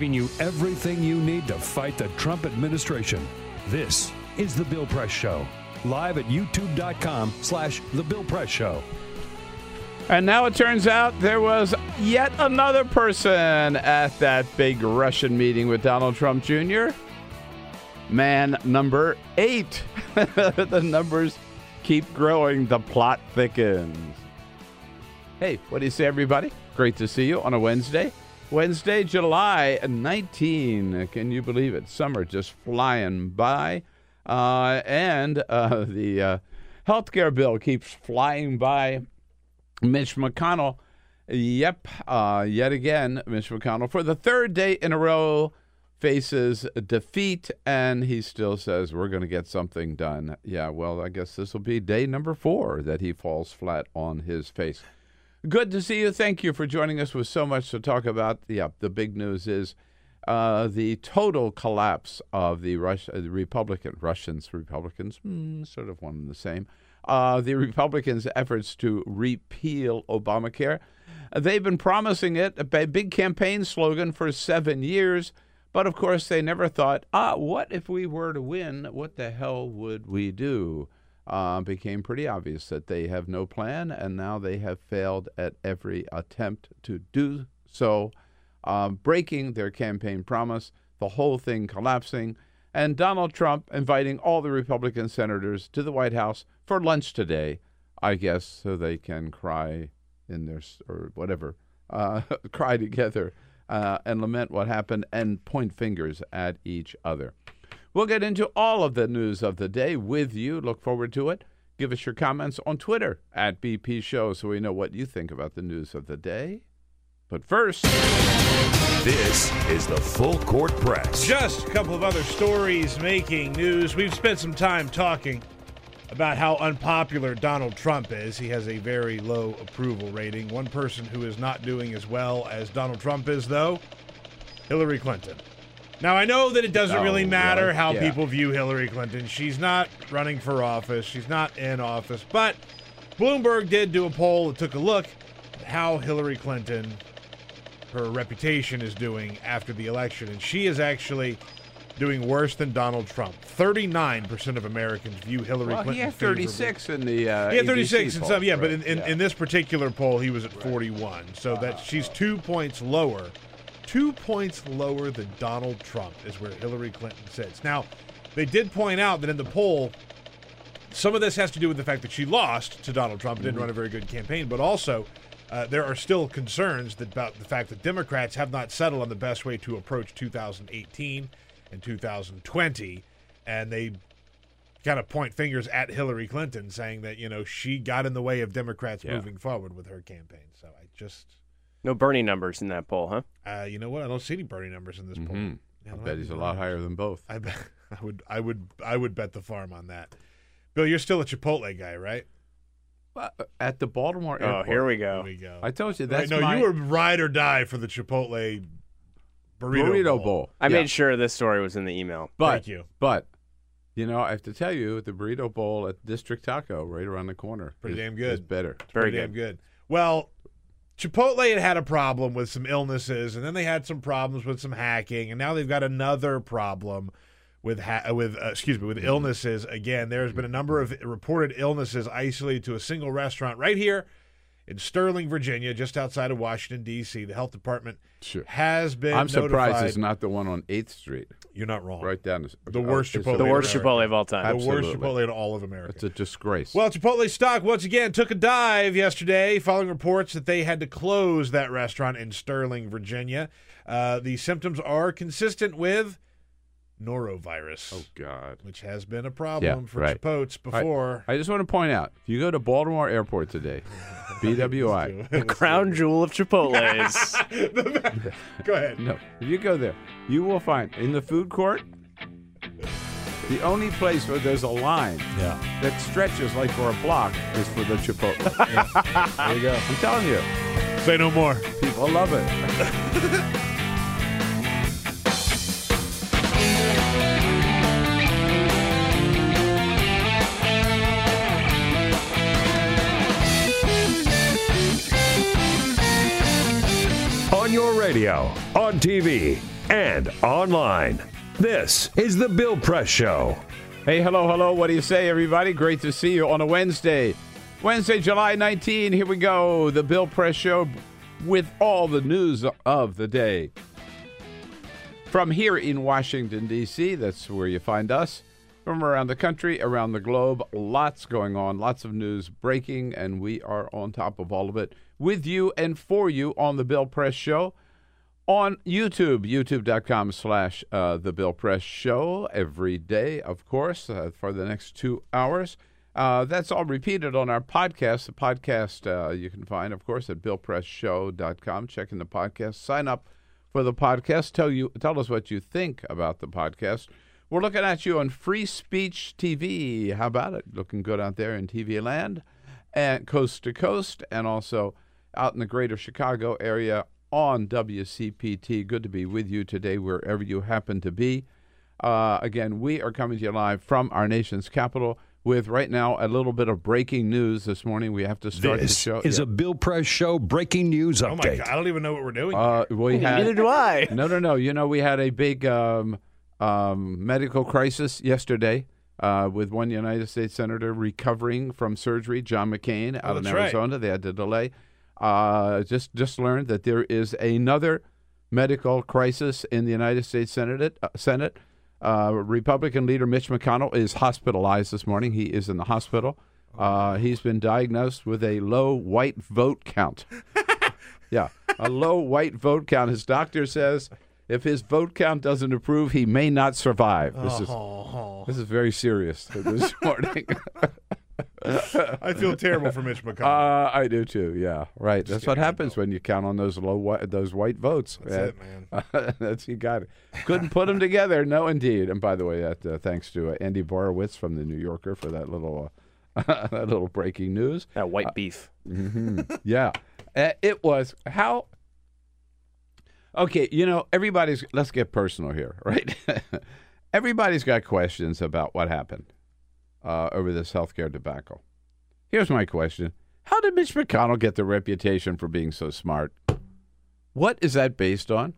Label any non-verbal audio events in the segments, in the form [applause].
Giving you everything you need to fight the Trump administration. This is The Bill Press Show, live at youtube.com slash The Bill Press Show. And now it turns out there was yet another person at that big Russian meeting with Donald Trump Jr. Man number eight. [laughs] the numbers keep growing, the plot thickens. Hey, what do you say, everybody? Great to see you on a Wednesday. Wednesday, July 19. Can you believe it? Summer just flying by. Uh, and uh, [laughs] the uh, health care bill keeps flying by. Mitch McConnell, yep, uh, yet again, Mitch McConnell, for the third day in a row, faces defeat, and he still says, We're going to get something done. Yeah, well, I guess this will be day number four that he falls flat on his face. Good to see you. Thank you for joining us with so much to talk about. Yeah, the big news is uh, the total collapse of the, Rus- uh, the Republican Russians, Republicans, mm, sort of one and the same. Uh, the Republicans' efforts to repeal Obamacare. They've been promising it, a big campaign slogan for seven years, but of course they never thought, ah, what if we were to win? What the hell would we do? Uh, became pretty obvious that they have no plan, and now they have failed at every attempt to do so, uh, breaking their campaign promise, the whole thing collapsing, and Donald Trump inviting all the Republican senators to the White House for lunch today, I guess, so they can cry in their or whatever, [laughs] uh, cry together uh, and lament what happened and point fingers at each other. We'll get into all of the news of the day with you. Look forward to it. Give us your comments on Twitter at BP Show so we know what you think about the news of the day. But first, this is the Full Court Press. Just a couple of other stories making news. We've spent some time talking about how unpopular Donald Trump is. He has a very low approval rating. One person who is not doing as well as Donald Trump is, though, Hillary Clinton. Now, I know that it doesn't Oh, really matter right. how Yeah. people view Hillary Clinton. She's not running for office, she's not in office. But Bloomberg did do a poll that took a look at how Hillary Clinton, her reputation, is doing after the election. And she is actually doing worse than Donald Trump. 39% of Americans view Hillary well, Clinton he had favorably. 36 in the. Uh, He had 36 ABC and poll. some, yeah, but in, in, yeah. in this particular poll, he was at 41. So that she's two points lower. Two points lower than Donald Trump is where Hillary Clinton sits. Now, they did point out that in the poll, some of this has to do with the fact that she lost to Donald Trump and didn't run a very good campaign, but also uh, there are still concerns that, about the fact that Democrats have not settled on the best way to approach 2018 and 2020, and they kind of point fingers at Hillary Clinton, saying that you know she got in the way of Democrats Yeah. moving forward with her campaign. So I just, No Bernie numbers in that poll, huh? uh, you know what? I don't see any Bernie numbers in this poll. Mhm. Yeah, I bet he's a lot numbers. higher than both. I bet [laughs] I would I would I would bet the farm on that. Bill, you're still a Chipotle guy, right? Well, At the Baltimore airport. Oh, here we There go. we go. I told you Right, that's no, my you were ride or die for the Chipotle burrito, burrito bowl. I Yeah. made sure this story was in the email. But, Thank you. But, you know, I have to tell you, the burrito bowl at District Taco, right around the corner, Pretty is- damn good. Is better. Very Pretty damn good. good. Well, Chipotle had had a problem with some illnesses, and then they had some problems with some hacking, and now they've got another problem with ha- with uh, excuse me with illnesses. Again, there has been a number of reported illnesses isolated to a single restaurant right here in Sterling, Virginia, just outside of Washington D.C. The health department Sure. has been. I'm surprised it's not the one on 8th Street, You're not wrong. right down the, The worst Chipotle The worst Chipotle of all time. The worst Chipotle in all of America. It's a disgrace. Well, Chipotle stock once again took a dive yesterday following reports that they had to close that restaurant in Sterling, Virginia. Uh, the symptoms are consistent with norovirus, oh God. which has been a problem Yeah, for right. Chipotle before. I just want to point out, if you go to Baltimore Airport today, [laughs] [laughs] BWI. The crown jewel of Chipotle's. [laughs] Go ahead. No, if you go there, you will find in the food court the only place where there's a line Yeah. that stretches like for a block is for the Chipotle. There you go. I'm telling you, Say no more. people love it. Radio, on TV, and online. This is The Bill Press Show. Hey, hello, hello. What do you say, everybody? Great to see you on a Wednesday. Wednesday, July 19. Here we go. The Bill Press Show with all the news of the day. From here in Washington, D.C., that's where you find us. From around the country, around the globe, lots going on, lots of news breaking, and we are on top of all of it with you and for you on The Bill Press Show on YouTube, youtube.com slash uh, The Bill Press Show every day, of course, uh, for the next two hours. Uh, that's all repeated on our podcast. The podcast uh, you can find, of course, at BillPressShow.com. Check in the podcast. Sign up for the podcast. Tell you, tell us what you think about the podcast. We're looking at you on Free Speech TV. How about it? Looking good out there in TV land and coast to coast, and also out in the greater Chicago area on WCPT. Good to be with you today, wherever you happen to be. Uh, again, we are coming to you live from our nation's capital with right now a little bit of breaking news this morning. We have to start This the show. is Yeah. a Bill Press Show breaking news Oh my update. god! I don't even know what we're doing. Uh, we had Neither do I. [laughs] no, no, no. You know, we had a big um, um, medical crisis yesterday uh, with one United States senator recovering from surgery, John McCain, out Oh, in that's right. Arizona. They had to delay. Uh, just just learned that there is another medical crisis in the United States Senate. Uh, Senate. Uh, Republican leader Mitch McConnell is hospitalized this morning. He is in the hospital. Uh, he's been diagnosed with a low white vote count. [laughs] Yeah, a low white vote count. His doctor says if his vote count doesn't improve, he may not survive. This is Oh, this is very serious this morning. [laughs] [laughs] I feel terrible for Mitch McConnell. uh, I do too. Yeah, right. That's what happens when you count on those low whi- those white votes. That's Yeah. it, man. [laughs] That's you got it. Couldn't put them together. No, indeed. And by the way, that uh, thanks to uh, Andy Borowitz from the New Yorker for that little uh, [laughs] that little breaking news. That white beef. Yeah, Uh, it was how. Okay, you know everybody's. Let's get personal here, right? everybody's got questions about what happened uh, over this healthcare debacle. Here's my question: How did Mitch McConnell get the reputation for being so smart? What is that based on?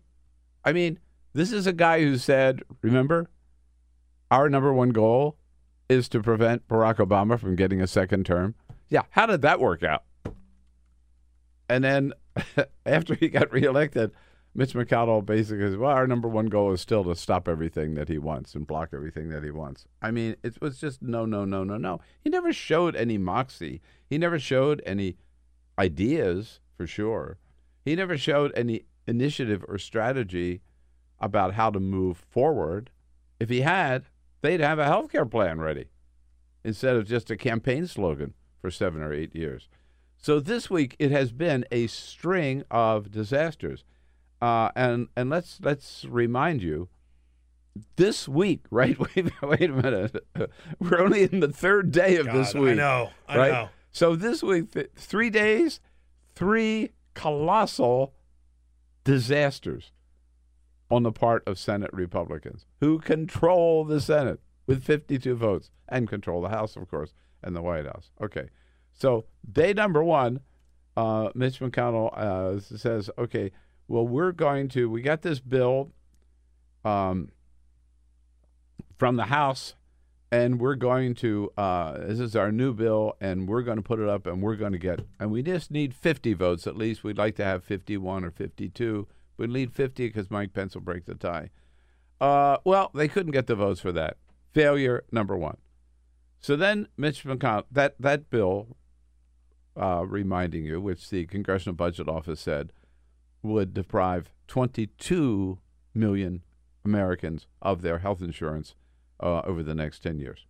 I mean, this is a guy who said, "Remember, our number one goal is to prevent Barack Obama from getting a second term." Yeah, how did that work out? And then [laughs] after he got reelected, Mitch McConnell basically said, well, our number one goal is still to stop everything that he wants and block everything that he wants. I mean, it was just no, no, no, no, no. He never showed any moxie. He never showed any ideas, for sure. He never showed any initiative or strategy about how to move forward. If he had, they'd have a health care plan ready instead of just a campaign slogan for seven or eight years. So this week it has been a string of disasters, uh, and and let's let's remind you, this week, [laughs] right? Wait, wait a minute, [laughs] we're only in the third day of this week. I know. I right? know. So this week, th- three days, three colossal disasters on the part of Senate Republicans who control the Senate with 52 votes and control the House, of course, and the White House. Okay. So, day number one, uh, Mitch McConnell uh, says, okay, well, we're going to, we got this bill um, from the House, and we're going to. Uh, this is our new bill, and we're going to put it up, and we're going to get. And we just need 50 votes at least. We'd like to have 51 or 52. We need 50 because Mike Pence will break the tie. Uh, well, they couldn't get the votes for that. Failure number one. So then Mitch McConnell, that that bill, uh, reminding you, which the Congressional Budget Office said would deprive 22 million Americans of their health insurance uh, over the next 10 years.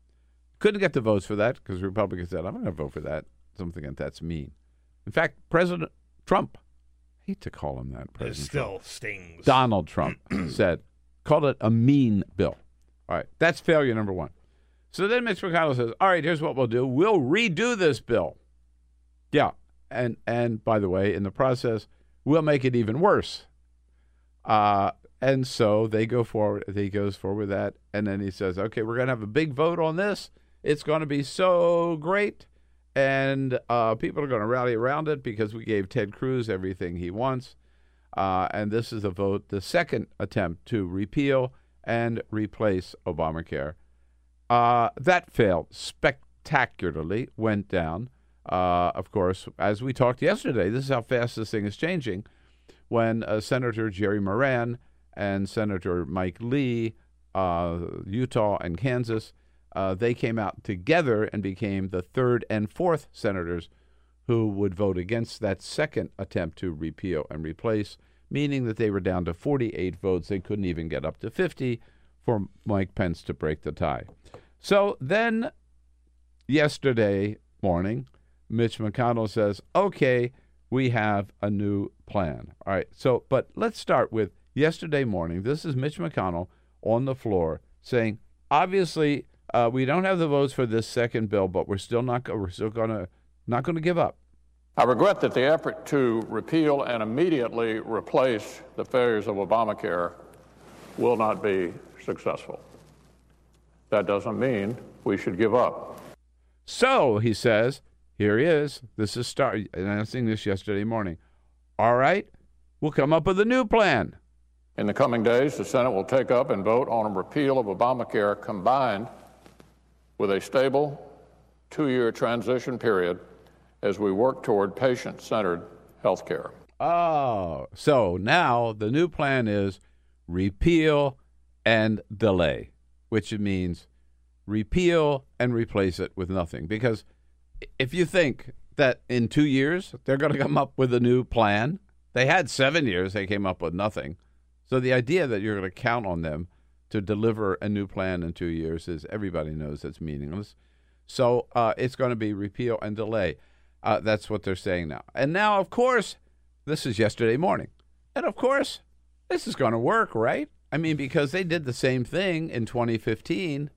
Couldn't get the votes for that because Republicans said, I'm not going to vote for that. Something that that's mean. In fact, President Trump, I hate to call him that, It President still Trump, stings. Donald Trump [clears throat] said, called it a mean bill. All right, that's failure number one. So then Mitch McConnell says, "All right, here's what we'll do: we'll redo this bill." Yeah, and and by the way, in the process, we'll make it even worse. Uh, and so they go forward. He goes forward with that, and then he says, "Okay, we're going to have a big vote on this. It's going to be so great, and uh, people are going to rally around it because we gave Ted Cruz everything he wants." Uh, and this is a vote, the second attempt to repeal and replace Obamacare. Uh, that failed spectacularly, went down. Uh, of course, as we talked yesterday, this is how fast this thing is changing. When uh, Senator Jerry Moran and Senator Mike Lee, uh, Utah and Kansas, uh, they came out together and became the third and fourth senators who would vote against that second attempt to repeal and replace, meaning that they were down to 48 votes. They couldn't even get up to 50 for Mike Pence to break the tie. So then, yesterday morning, Mitch McConnell says, okay, we have a new plan. All right. So, but let's start with yesterday morning. This is Mitch McConnell on the floor saying, obviously, uh, we don't have the votes for this second bill, but we're still not. We're still gonna not going to give up. I regret that the effort to repeal and immediately replace the failures of Obamacare will not be successful. That doesn't mean we should give up. So he says, here he is. This is start announcing this yesterday morning. All right, we'll come up with a new plan. In the coming days, the Senate will take up and vote on a repeal of Obamacare combined with a stable two year transition period as we work toward patient centered health care. Oh, so now the new plan is repeal and delay, which means repeal and replace it with nothing. Because if you think that in two years they're going to come up with a new plan, they had seven years, they came up with nothing. So the idea that you're going to count on them to deliver a new plan in two years is everybody knows it's meaningless. So uh, it's going to be repeal and delay. Uh, that's what they're saying now. And now, of course, this is yesterday morning. And of course, this is going to work, right? I mean, because they did the same thing in 2015.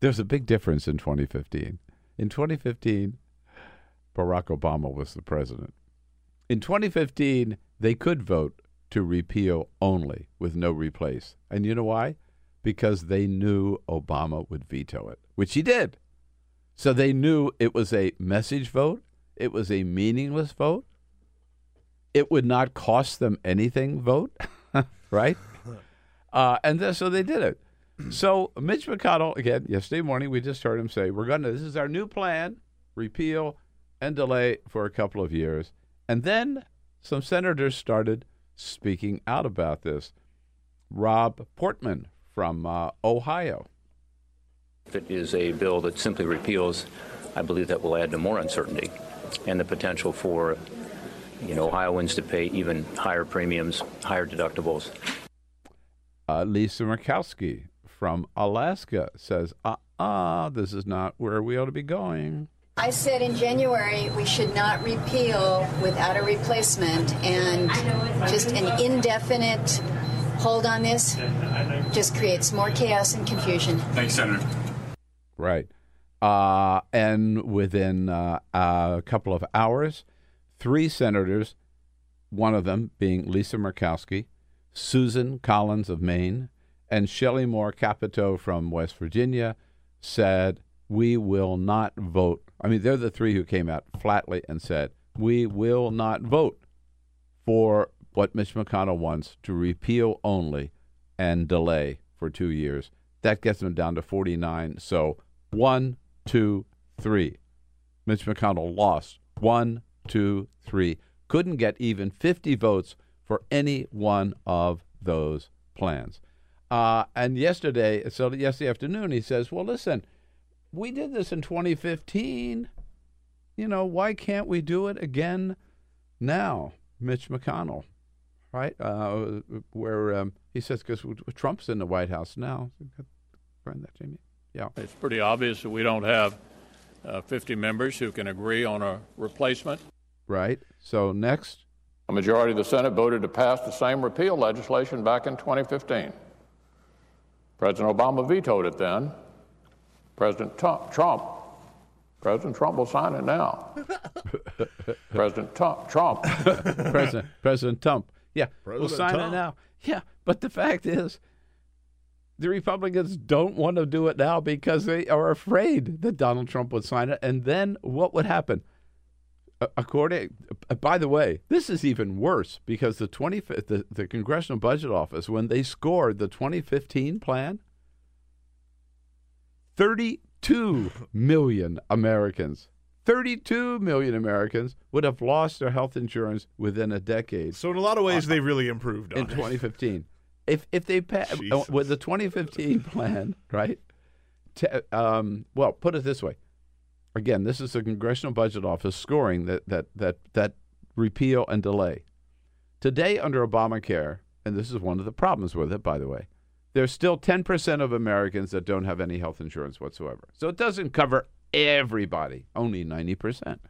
There's a big difference in 2015. In 2015, Barack Obama was the president. In 2015, they could vote to repeal only with no replace. And you know why? Because they knew Obama would veto it, which he did. So they knew it was a message vote, it was a meaningless vote, it would not cost them anything vote, [laughs] right? [laughs] Uh, and th- so they did it. [clears throat] So Mitch McConnell, again, yesterday morning, we just heard him say, "We're going to. This is our new plan: repeal and delay for a couple of years." And then some senators started speaking out about this. Rob Portman from uh, Ohio. If it is a bill that simply repeals, I believe that will add to more uncertainty and the potential for, you know, Ohioans to pay even higher premiums, higher deductibles. Uh, Lisa Murkowski from Alaska says, uh uh, this is not where we ought to be going. I said in January we should not repeal without a replacement, and just an indefinite hold on this just creates more chaos and confusion. Thanks, Senator. Right. Uh, and within uh, a couple of hours, three senators, one of them being Lisa Murkowski, Susan Collins of Maine, and Shelley Moore Capito from West Virginia, said, We will not vote. I mean, they're the three who came out flatly and said, We will not vote for what Mitch McConnell wants to repeal only and delay for two years. That gets them down to 49. So one, two, three. Mitch McConnell lost. One, two, three. Couldn't get even 50 votes for any one of those plans. Uh, and yesterday, so yesterday afternoon, he says, well, listen, we did this in 2015. You know, why can't we do it again now? Mitch McConnell, right? Uh, where um, he says, because Trump's in the White House now. Find that, Jamie? Yeah. It's pretty obvious that we don't have uh, 50 members who can agree on a replacement. Right. So next. A majority of the Senate voted to pass the same repeal legislation back in 2015. President Obama vetoed it then. President Trump, Trump President Trump will sign it now. [laughs] President Trump, Trump. [laughs] President President Trump. Yeah, President we'll sign Trump. it now. Yeah, but the fact is, the Republicans don't want to do it now because they are afraid that Donald Trump would sign it, and then what would happen? According, uh, by the way, this is even worse because the twenty the, the Congressional Budget Office when they scored the 2015 plan, 32 million Americans, 32 million Americans would have lost their health insurance within a decade So in a lot of ways, they really improved on in it. 2015. If if they pa- uh, Jesus. with the 2015 [laughs] plan, right? T- um, well, put it this way. Again, this is the Congressional Budget Office scoring that that that that repeal and delay. Today, under Obamacare, and this is one of the problems with it, by the way, there's still 10% of Americans that don't have any health insurance whatsoever. So it doesn't cover everybody, only 90%.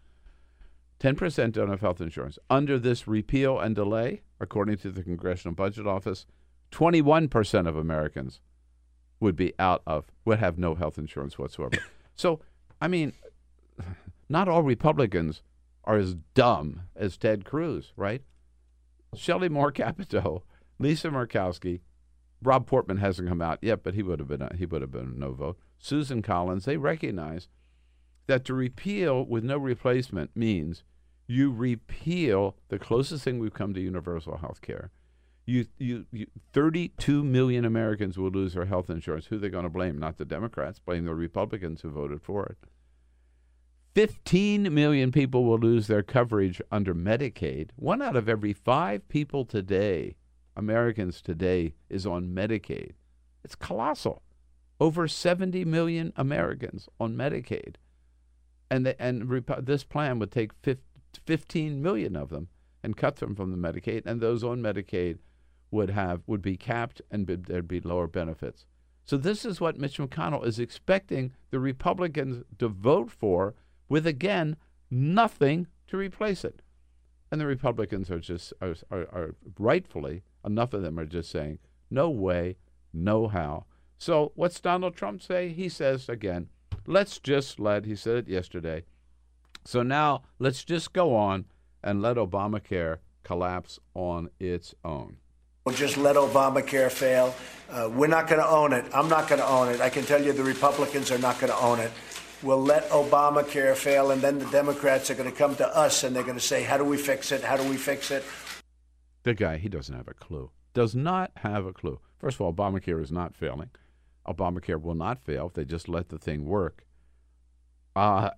10% don't have health insurance. Under this repeal and delay, according to the Congressional Budget Office, 21% of Americans would be out of, would have no health insurance whatsoever. [coughs] so, I mean, [laughs] not all Republicans are as dumb as Ted Cruz, right? Shelley Moore Capito, [laughs] Lisa Murkowski, Rob Portman hasn't come out yet, but he would have been a, he would have been a no vote. Susan Collins, they recognize that to repeal with no replacement means you repeal the closest thing we've come to universal health care. You, you, you, 32 million Americans will lose their health insurance. Who are they going to blame? Not the Democrats. Blame the Republicans who voted for it. 15 million people will lose their coverage under Medicaid. One out of every five people today, Americans today, is on Medicaid. It's colossal. Over 70 million Americans on Medicaid. And, the, and Repo- this plan would take fif- 15 million of them and cut them from the Medicaid, and those on Medicaid would have would be capped and be, there'd be lower benefits. So this is what Mitch McConnell is expecting the Republicans to vote for, with again nothing to replace it. And the Republicans are just are, are, are rightfully enough of them are just saying no way, no how. So what's Donald Trump say? He says again, let's just let. He said it yesterday. So now let's just go on and let Obamacare collapse on its own. We'll just let Obamacare fail. Uh, we're not going to own it. I'm not going to own it. I can tell you the Republicans are not going to own it. We'll let Obamacare fail, and then the Democrats are going to come to us and they're going to say, How do we fix it? How do we fix it? The guy, he doesn't have a clue. Does not have a clue. First of all, Obamacare is not failing. Obamacare will not fail if they just let the thing work. Uh,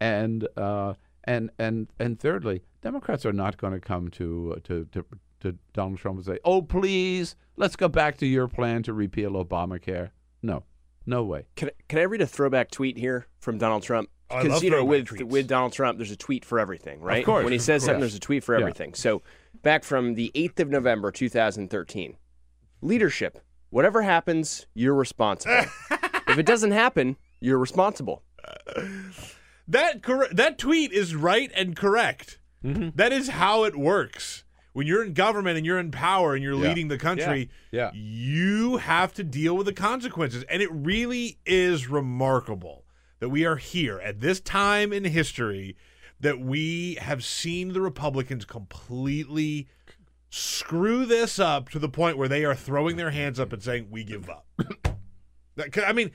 and uh, and and and thirdly, Democrats are not going to come to to to to Donald Trump and say, "Oh, please, let's go back to your plan to repeal Obamacare." No, no way. Can, can I read a throwback tweet here from Donald Trump? Oh, I Because love you know, with tweets. with Donald Trump, there's a tweet for everything, right? Of course, when he of says something, there's a tweet for Yeah. everything. So, back from the 8th of November, 2013, leadership. Whatever happens, you're responsible. [laughs] if it doesn't happen, you're responsible. That cor- that tweet is right and correct. Mm-hmm. That is how it works. When you're in government and you're in power and you're Yeah. leading the country, Yeah. you have to deal with the consequences. And it really is remarkable that we are here at this time in history that we have seen the Republicans completely screw this up to the point where they are throwing their hands up and saying, "We give up." [coughs] I mean,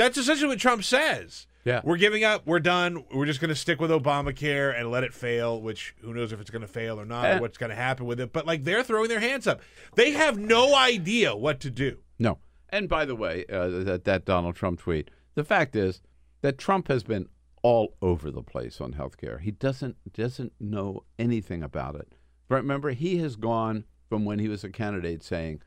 that's essentially what Trump says. Yeah. We're giving up. We're done. We're just going to stick with Obamacare and let it fail, which who knows if it's going to fail or not, Eh. or what's going to happen with it. But like they're throwing their hands up. They have no idea what to do. No. And by the way, uh, that that Donald Trump tweet. The fact is that Trump has been all over the place on health care. He doesn't doesn't know anything about it. But remember, he has gone from when he was a candidate saying,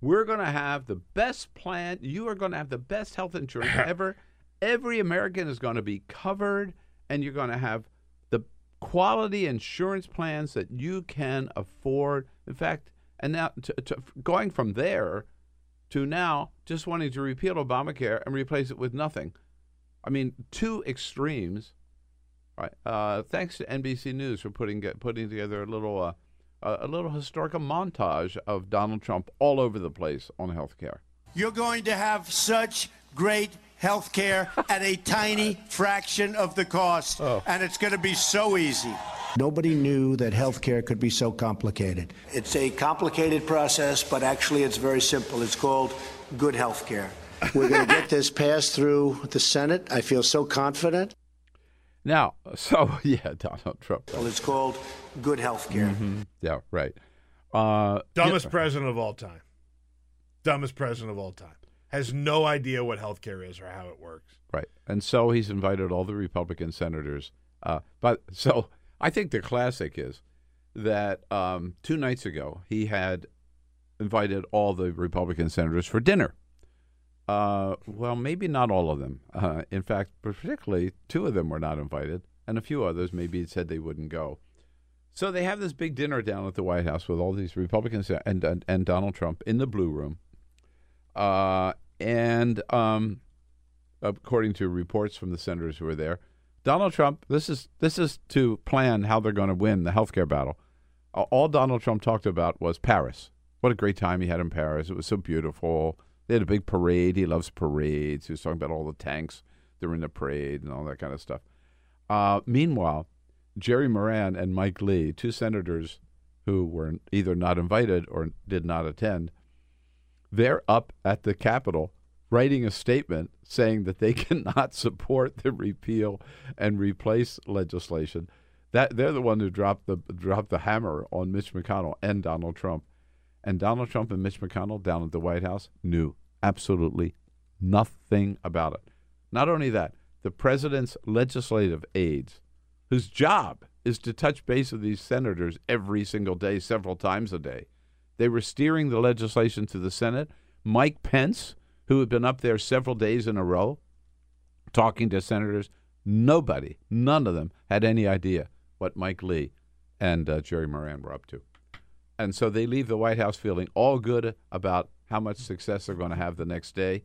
"We're going to have the best plan. You are going to have the best health insurance [laughs] ever. Every American is going to be covered, and you're going to have the quality insurance plans that you can afford." In fact, and now to, to, going from there to now just wanting to repeal Obamacare and replace it with nothing. I mean, two extremes. All right. Uh, thanks to NBC News for putting putting together a little uh, a little historical montage of Donald Trump all over the place on health care. You're going to have such great health care at a tiny fraction of the cost, Oh. and it's going to be so easy. Nobody knew that healthcare could be so complicated. It's a complicated process, but actually it's very simple. It's called good healthcare. We're going to get this passed through the Senate. I feel so confident. Now, [laughs] so yeah, Donald Trump. Well, it's called good healthcare. Mhm. Yeah, right. Uh, Dumbest yeah, president of all time. Dumbest president of all time. Has no idea what healthcare is or how it works. Right. And so he's invited all the Republican senators. Uh, but so I think the classic is that um, two nights ago he had invited all the Republican senators for dinner. Uh, well, maybe not all of them. Uh, in fact, particularly two of them were not invited, and a few others maybe said they wouldn't go. So they have this big dinner down at the White House with all these Republicans and and, and Donald Trump in the Blue Room. Uh, and um, according to reports from the senators who were there, Donald Trump. This is this is to plan how they're going to win the healthcare battle. All Donald Trump talked about was Paris. What a great time he had in Paris. It was so beautiful. They had a big parade. He loves parades. He was talking about all the tanks that were in the parade and all that kind of stuff. Uh, meanwhile, Jerry Moran and Mike Lee, two senators who were either not invited or did not attend, they're up at the Capitol writing a statement saying that they [laughs] cannot support the repeal and replace legislation. That they're the one who dropped the dropped the hammer on Mitch McConnell and Donald Trump. And Donald Trump and Mitch McConnell down at the White House knew absolutely nothing about it. Not only that, the president's legislative aides, whose job is to touch base with these senators every single day, several times a day, they were steering the legislation to the Senate. Mike Pence, who had been up there several days in a row talking to senators, nobody, none of them had any idea what Mike Lee and uh, Jerry Moran were up to. And so they leave the White House feeling all good about how much success they're going to have the next day.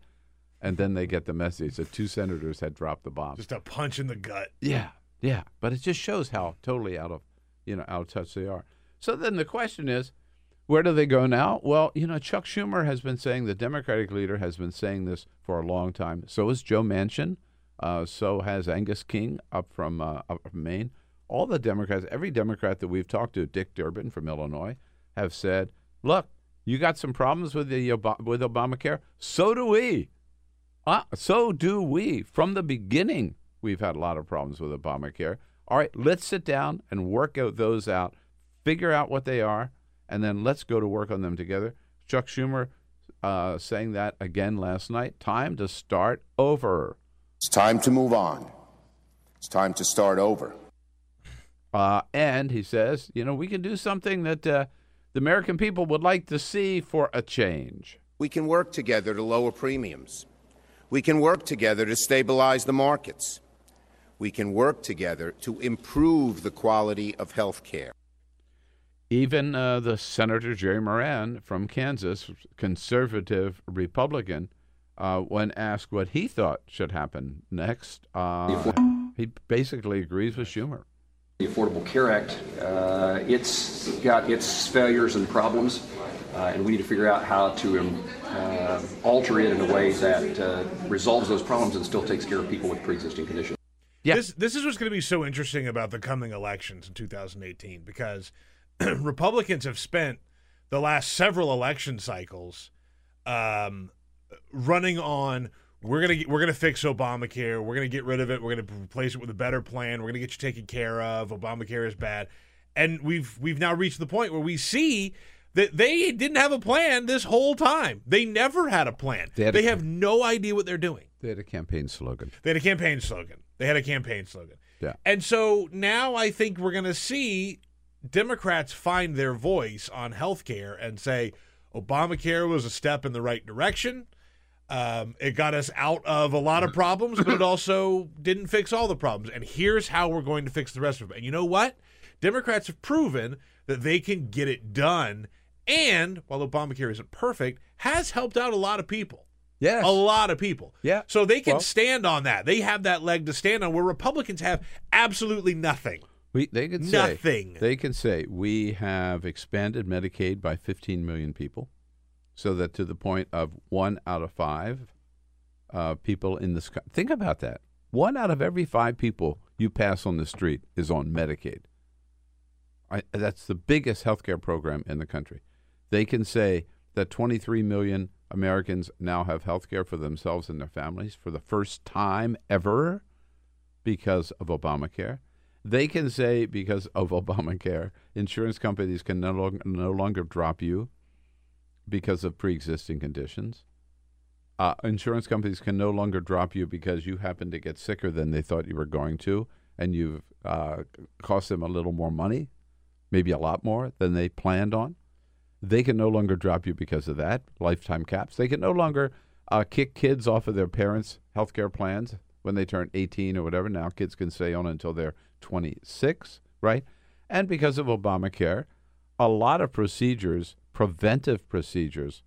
And then they get the message that two senators had dropped the bomb. Just a punch in the gut. Yeah, yeah. But it just shows how totally out of, you know, out of touch they are. So then the question is, where do they go now? Well, you know, Chuck Schumer has been saying, the Democratic leader has been saying this for a long time. So is Joe Manchin. Uh, so has Angus King up from uh, up from Maine. All the Democrats, every Democrat that we've talked to, Dick Durbin from Illinois, have said, "Look, you got some problems with the with Obamacare. So do we. Uh, so do we. From the beginning, we've had a lot of problems with Obamacare. All right, let's sit down and work out those out, figure out what they are, and then let's go to work on them together. Chuck Schumer uh, saying that again last night. Time to start over. It's time to move on. It's time to start over. Uh, and he says, you know, we can do something that uh, the American people would like to see for a change. We can work together to lower premiums. We can work together to stabilize the markets. We can work together to improve the quality of health care. Even uh, the Senator Jerry Moran from Kansas, conservative Republican, uh, when asked what he thought should happen next, uh, he basically agrees with Schumer. The Affordable Care Act, uh, it's got its failures and problems, uh, and we need to figure out how to um, uh, alter it in a way that uh, resolves those problems and still takes care of people with pre-existing conditions. This this is what's going to be so interesting about the coming elections in 2018 because [clears throat] Republicans have spent the last several election cycles um, running on we're gonna we're gonna fix Obamacare, we're gonna get rid of it, we're gonna replace it with a better plan, we're gonna get you taken care of. Obamacare is bad, and we've we've now reached the point where we see That they didn't have a plan this whole time. They never had a plan. They They, a- have no idea what they're doing. They had a campaign slogan. They had a campaign slogan. They had a campaign slogan. Yeah. And so now I think we're going to see Democrats find their voice on health care and say Obamacare was a step in the right direction. Um, it got us out of a lot of problems, but it [coughs] also didn't fix all the problems. And here's how we're going to fix the rest of them. And you know what? Democrats have proven that they can get it done. And while Obamacare isn't perfect, has helped out a lot of people. Yes. A lot of people. Yeah. So they can Well- stand on that. They have that leg to stand on where Republicans have absolutely nothing. We, they can say Nothing. They can say we have expanded Medicaid by 15 million people, so that to the point of one out of five uh, people in this. co- Think about that. One out of every five people you pass on the street is on Medicaid. I, that's the biggest healthcare program in the country. They can say that 23 million Americans now have health care for themselves and their families for the first time ever because of Obamacare. They can say because of [laughs] Obamacare, insurance companies can no, long, no longer drop you because of pre-existing conditions. Uh, insurance companies can no longer drop you because you happen to get sicker than they thought you were going to, and you've uh, cost them a little more money, maybe a lot more than they planned on. They can no longer drop you because of that. Lifetime caps. They can no longer uh, kick kids off of their parents' health care plans when they turn 18 or whatever. Now kids can stay on until they're 26, right? And because of Obamacare, a lot of procedures, preventive procedures,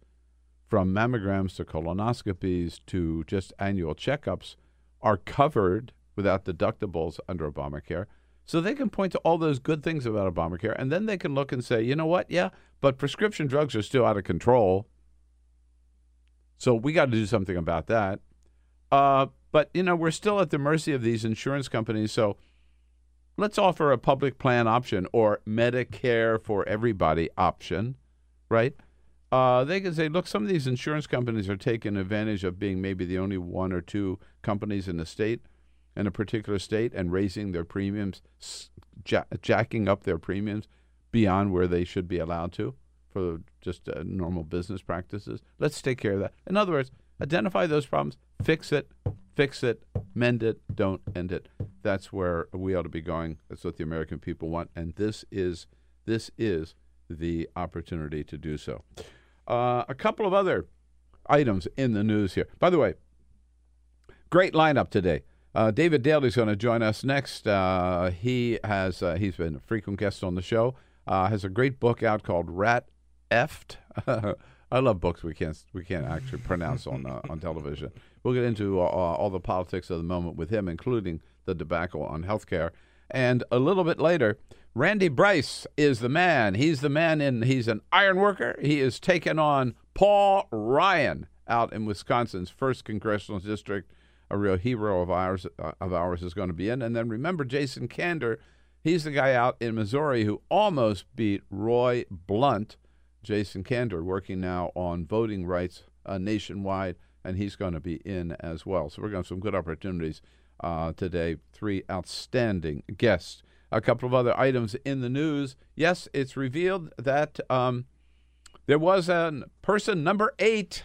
from mammograms to colonoscopies to just annual checkups, are covered without deductibles under Obamacare. So they can point to all those good things about Obamacare, and then they can look and say, you know what? Yeah, but prescription drugs are still out of control. So we got to do something about that. Uh, but you know, we're still at the mercy of these insurance companies. So let's offer a public plan option or Medicare for everybody option, right? Uh, they can say, look, some of these insurance companies are taking advantage of being maybe the only one or two companies in the state, in a particular state, and raising their premiums, jacking up their premiums beyond where they should be allowed to for just uh, normal business practices. Let's take care of that. In other words, identify those problems, fix it, fix it, mend it, don't end it. That's where we ought to be going. That's what the American people want, and this is this is the opportunity to do so. Uh, a couple of other items in the news here. By the way, great lineup today. Uh, David Daley's going to join us next. Uh, he has uh, he's been a frequent guest on the show. Uh, has a great book out called Rat Effed. [laughs] I love books we can't we can't actually pronounce on uh, on television. We'll get into all the politics of the moment with him, including the debacle on healthcare. And a little bit later, Randy Bryce is the man. He's the man in he's an iron worker. He is taking on Paul Ryan out in Wisconsin's first congressional district. A real hero of ours uh, of ours is going to be in. And then remember Jason Kander, he's the guy out in Missouri who almost beat Roy Blunt. Jason Kander working now on voting rights uh, nationwide, and he's going to be in as well. So we're going to have some good opportunities uh, today. Three outstanding guests. A couple of other items in the news. Yes, it's revealed that um, there was a person number eight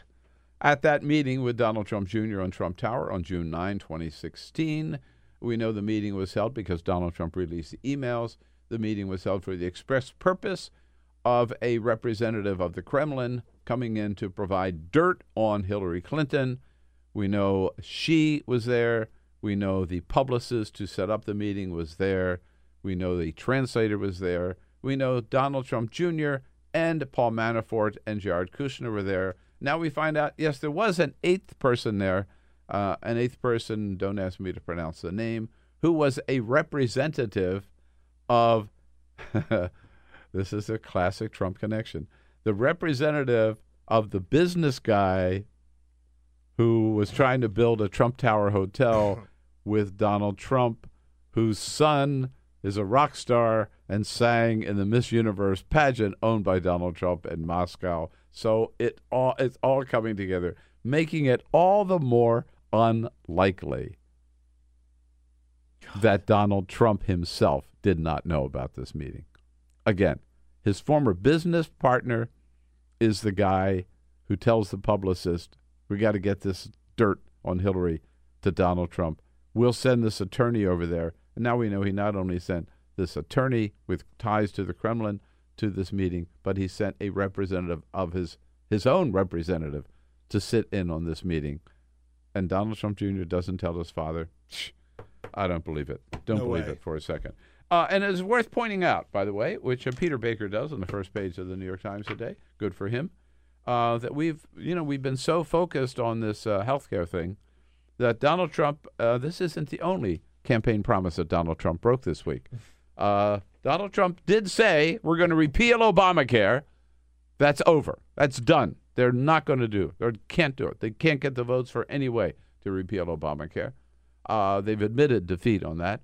at that meeting with Donald Trump Jr. on Trump Tower on June 9, 2016. We know the meeting was held because Donald Trump released the emails. The meeting was held for the express purpose of a representative of the Kremlin coming in to provide dirt on Hillary Clinton. We know she was there. We know the publicist to set up the meeting was there. We know the translator was there. We know Donald Trump Jr. and Paul Manafort and Jared Kushner were there. Now we find out, yes, there was an eighth person there, uh, an eighth person, don't ask me to pronounce the name, who was a representative of, [laughs] this is a classic Trump connection, the representative of the business guy who was trying to build a Trump Tower hotel [laughs] with Donald Trump, whose son is a rock star and sang in the Miss Universe pageant owned by Donald Trump in Moscow. So it all it's all coming together, making it all the more unlikely that Donald Trump himself did not know about this meeting. Again, His former business partner is the guy who tells the publicist, "We got to get this dirt on Hillary to Donald Trump. We'll send this attorney over there." And now we know he not only sent this attorney with ties to the Kremlin to this meeting, but he sent a representative of his his own representative to sit in on this meeting. And Donald Trump Jr. doesn't tell his father. I don't believe it. Don't No believe way. it for a second. Uh, and it's worth pointing out, by the way, which uh, Peter Baker does on the first page of the New York Times today. Good for him. Uh, that we've, you know, we've been so focused on this uh, healthcare thing that Donald Trump. Uh, this isn't the only campaign promise that Donald Trump broke this week. Uh, Donald Trump did say we're going to repeal Obamacare. That's over. That's done. They're not going to do. Or can't do it. They can't get the votes for any way to repeal Obamacare. Uh, they've admitted defeat on that.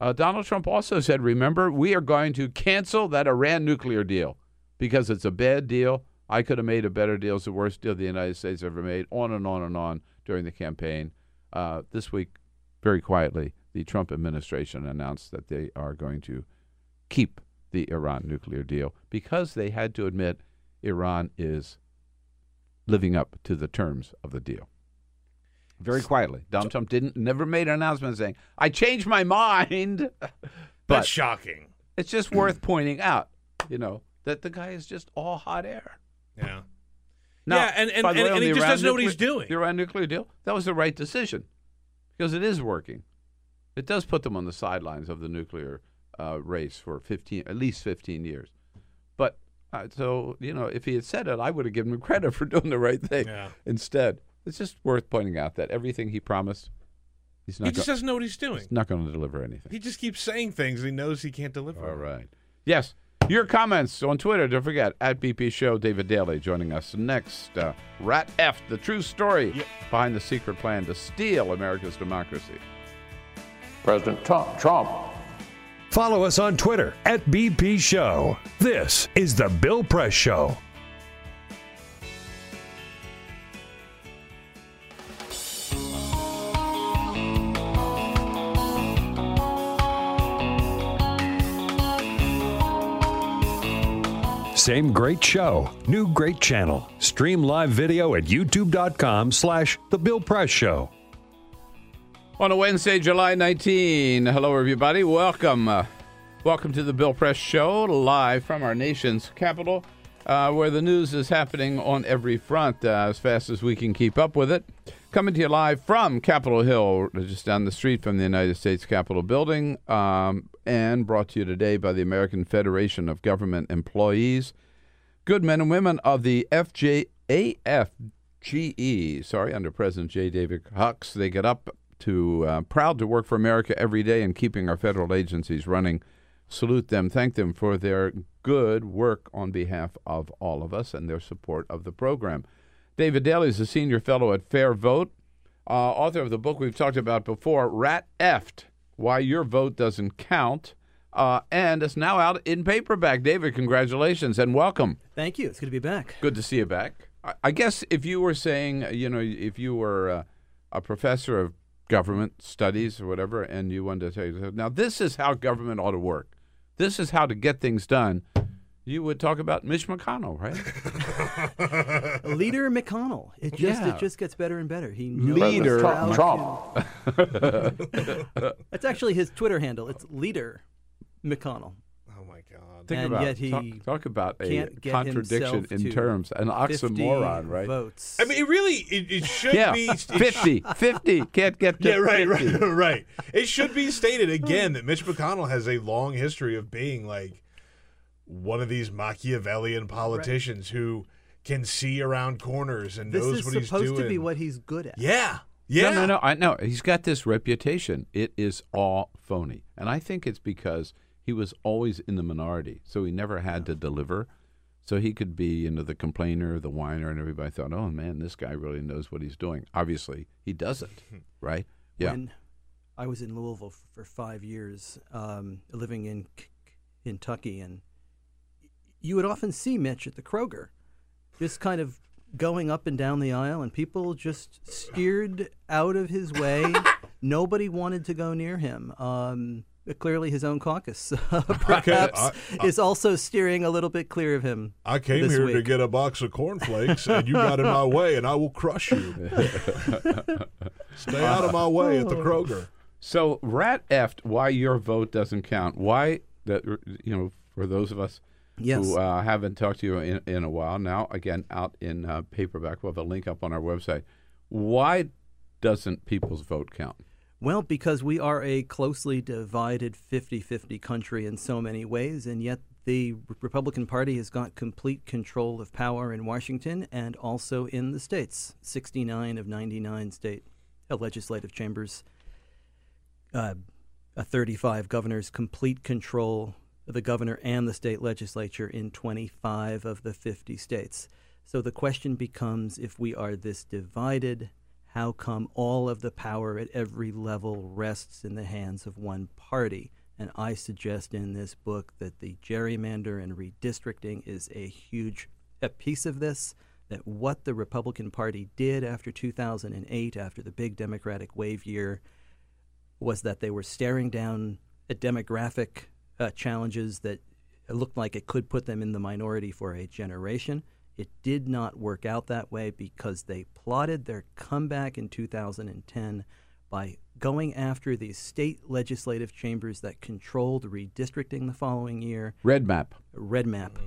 Uh, Donald Trump also said, remember, we are going to cancel that Iran nuclear deal because it's a bad deal. I could have made a better deal. It's the worst deal the United States ever made, on and on and on during the campaign. Uh, this week, very quietly, the Trump administration announced that they are going to keep the Iran nuclear deal because they had to admit Iran is living up to the terms of the deal. Very quietly. Donald Trump didn't never made an announcement saying, I changed my mind. [laughs] That's but shocking. it's just [clears throat] worth pointing out, you know, that the guy is just all hot air. Yeah. Now, Yeah, and- and- the and- and he just Iran doesn't know what he's doing. The Iran nuclear deal, that was the right decision because it is working. It does put them on the sidelines of the nuclear uh, race for 15, at least 15 years. But uh, so, you know, if he had said it, I would have given him credit for [laughs] doing the right thing Yeah. instead. It's just worth pointing out that everything he promised, he's not, He just go- doesn't know what he's doing. he's not going to deliver anything. He just keeps saying things he knows he can't deliver. All right. Yes. Your comments on Twitter, don't forget, at BP Show, David Daley joining us next. Uh, Rat F, the true story behind the secret plan to steal America's democracy. President Trump, Follow us on Twitter at BP Show. This is The Bill Press Show. Same great show, new great channel. Stream live video at youtube.com slash The Bill Press Show. On a Wednesday, July 19. Hello, everybody. Welcome. Uh, welcome to the Bill Press Show, live from our nation's capital, uh, where the news is happening on every front uh, as fast as we can keep up with it. Coming to you live from Capitol Hill, just down the street from the United States Capitol building, um, and brought to you today by the American Federation of Government Employees. Good men and women of the FJAFGE, sorry, under President J. David Hux, they get up to uh, proud to work for America every day and keeping our federal agencies running. Salute them, thank them for their good work on behalf of all of us and their support of the program. David Daley is a senior fellow at Fair Vote, uh, author of the book we've talked about before, Rat Eft Why Your Vote Doesn't Count. Uh, and it's now out in paperback. David, congratulations and welcome. Thank you. It's good to be back. Good to see you back. I, I guess if you were saying, you know, if you were uh, a professor of government studies or whatever, and you wanted to say, now this is how government ought to work, this is how to get things done, you would talk about Mitch McConnell, right? [laughs] Leader McConnell. It just Yeah. it just gets better and better. He knows Leader how Trump. [laughs] That's actually his Twitter handle. It's Leader McConnell. Oh my God. Think and about yet he talk, talk about a contradiction in terms, an oxymoron, right? Votes. I mean, it really, it, it should Yeah, be. it [laughs] 50, 50, can't get to Yeah, right, 50. right, [laughs] right. It should be stated again that Mitch McConnell has a long history of being like one of these Machiavellian politicians who can see around corners and this knows is what he's doing. This is supposed to be what he's good at. yeah, yeah. No, no, no. I know he's got this reputation. It is all phony, and I think it's because he was always in the minority, so he never had to deliver. So he could be, you know, the complainer, the whiner, and everybody thought, "Oh man, this guy really knows what he's doing." Obviously, he doesn't, [laughs] right? Yeah. When I was in Louisville f- for five years, um, living in K- Kentucky, and you would often see Mitch at the Kroger, just kind of going up and down the aisle, and people just steered out of his way. [laughs] Nobody wanted to go near him. Um, clearly his own caucus [laughs] perhaps I- I- is also steering a little bit clear of him. I came this here to get a box of cornflakes, and you got in my way, and I will crush you. [laughs] Stay out of my way at the Kroger. So rat effed why your vote doesn't count. Why that you know for those of us Yes. who uh, haven't talked to you in, in a while now again out in uh, paperback. We'll have a link up on our website. Why doesn't people's vote count? Well, because we are a closely divided 50 50 country in so many ways, and yet the Republican Party has got complete control of power in Washington and also in the states. 69 of 99 state uh, legislative chambers, uh, uh, 35 governors, complete control of the governor and the state legislature in 25 of the 50 states. So the question becomes if we are this divided, how come all of the power at every level rests in the hands of one party? And I suggest in this book that the gerrymander and redistricting is a huge a piece of this. That what the Republican Party did after 2008, after the big Democratic wave year, was that they were staring down demographic uh, challenges that looked like it could put them in the minority for a generation. It did not work out that way because they plotted their comeback in 2010 by going after the state legislative chambers that controlled redistricting the following year. REDMAP. Red map.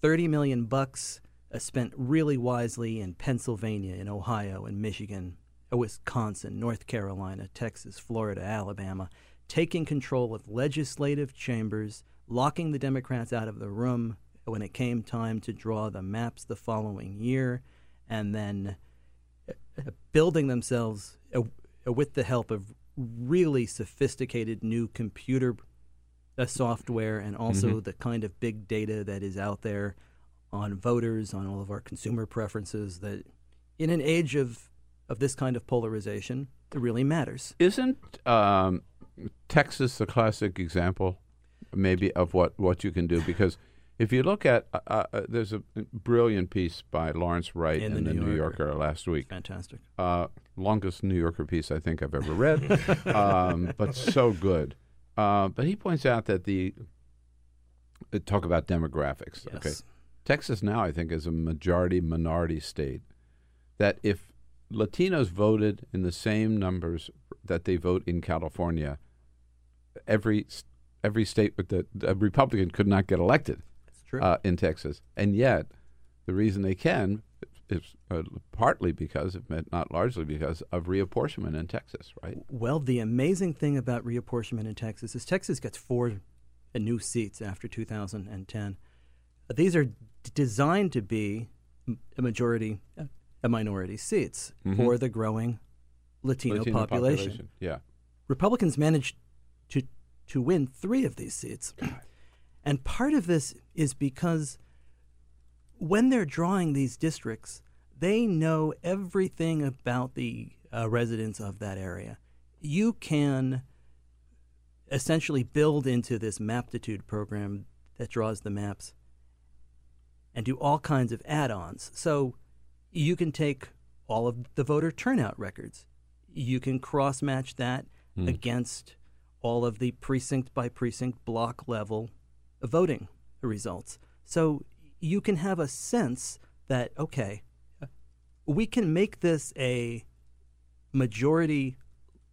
30 million bucks uh, spent really wisely in Pennsylvania, in Ohio, in Michigan, uh, Wisconsin, North Carolina, Texas, Florida, Alabama, taking control of legislative chambers, locking the Democrats out of the room when it came time to draw the maps the following year, and then uh, building themselves uh, uh, with the help of really sophisticated new computer software and also Mhm. the kind of big data that is out there on voters, on all of our consumer preferences. That in an age of of this kind of polarization, it really matters. Isn't um, Texas the classic example, maybe, of what, what you can do? Because if you look at, uh, uh, there's a brilliant piece by Lawrence Wright In in, the New New Yorker. Yorker. last week. Fantastic. Uh, longest New Yorker piece I think I've ever read, [laughs] um, but so good. Uh, but he points out that the uh, talk about demographics. Okay, Yes. Texas now I think is a majority minority state. That if Latinos voted in the same numbers that they vote in California, every every state with the, the Republican could not get elected true. Uh, in Texas, and yet the reason they can is uh, partly because, if not largely because, of reapportionment in Texas, right? Well, the amazing thing about reapportionment in Texas is Texas gets four new seats after 2010. Uh, These are d- designed to be a majority, a minority seats Mhm. for the growing Latino, Latino population. population, yeah. Republicans managed to to win three of these seats, and part of this is because when they're drawing these districts, they know everything about the uh, residents of that area. You can essentially build into this Maptitude program that draws the maps and do all kinds of add ons. So you can take all of the voter turnout records, you can cross match that Hmm. against all of the precinct by precinct block level voting results. So you can have a sense that, okay, we can make this a majority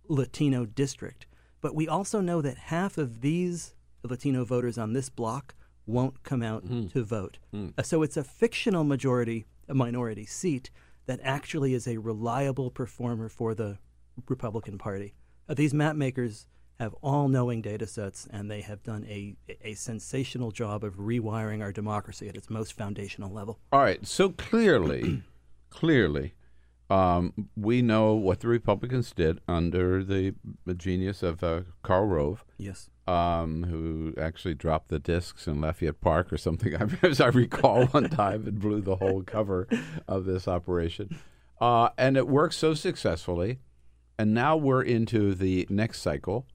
Latino district, but we also know that half of these Latino voters on this block won't come out to vote. Mm. Uh, So it's a fictional majority, a minority seat that actually is a reliable performer for the Republican Party. Uh, these map makers have all knowing data sets, and they have done a, a sensational job of rewiring our democracy at its most foundational level. All right. So clearly, [clears throat] clearly, um, we know what the Republicans did under the genius of uh, Karl Rove. Yes. Um, who actually dropped the discs in Lafayette Park or something, [laughs] as I recall one time, and blew the whole cover of this operation. Uh, and it worked so successfully. And now we're into the next cycle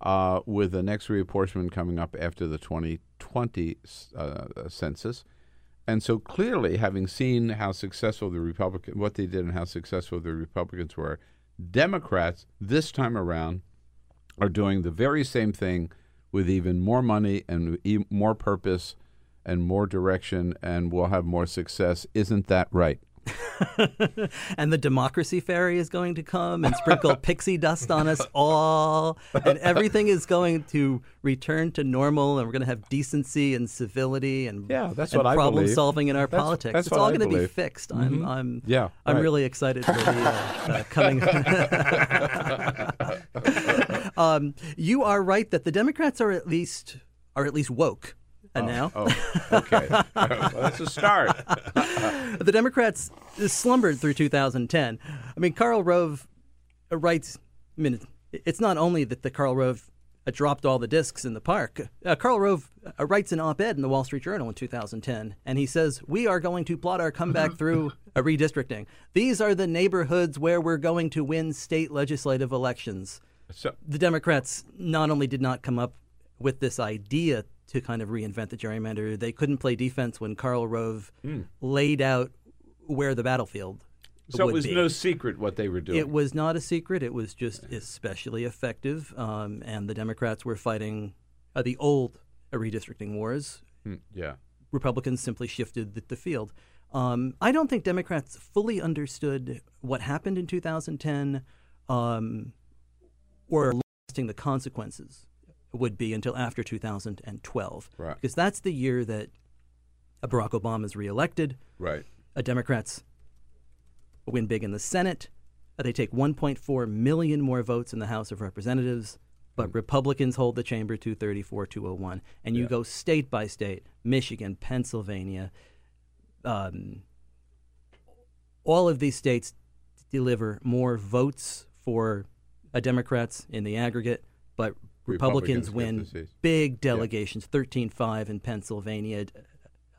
uh, with the next reapportionment coming up after the 2020 uh, census. And so clearly, having seen how successful the Republican, what they did and how successful the Republicans were, Democrats this time around are doing the very same thing with even more money and more purpose and more direction, and we'll have more success. Isn't that right? [laughs] and the democracy fairy is going to come and sprinkle [laughs] pixie dust on us all, and everything is going to return to normal, and we're going to have decency and civility and Yeah, that's and what I problem believe. solving in our That's- politics. that's it's all I going to be fixed. I'm, Mhm. I'm, Yeah, I'm right. really excited for the uh, [laughs] uh, coming. um, you are right that the Democrats are at least are at least woke. And now, Oh, [laughs] okay. [laughs] well, that's a start. [laughs] the Democrats slumbered through 2010. I mean, Karl Rove writes. I mean, it's not only that the Karl Rove uh, dropped all the discs in the park. Uh, Karl Rove uh, writes an op-ed in the Wall Street Journal in 2010, and he says we are going to plot our comeback through a redistricting. These are the neighborhoods where we're going to win state legislative elections. So, the Democrats not only did not come up with this idea to kind of reinvent the gerrymander, they couldn't play defense when Karl Rove Hmm. laid out where the battlefield so it was be. no secret what they were doing. It was not a secret. It was just especially effective, um, and the Democrats were fighting uh, the old redistricting wars. Hmm, yeah. Republicans simply shifted the, the field. Um, I don't think Democrats fully understood what happened in 2010, um, or lasting the consequences would be until after 2012, Right. because that's the year that Barack Obama is reelected. Right. Uh, Democrats win big in the Senate. Uh, they take 1.4 million more votes in the House of Representatives, but Republicans hold the chamber 234 201. And you Yeah. go state by state Michigan, Pennsylvania. Um, all of these states deliver more votes for uh, Democrats in the aggregate, but Republicans Republicans, win big delegations 13 5 in Pennsylvania,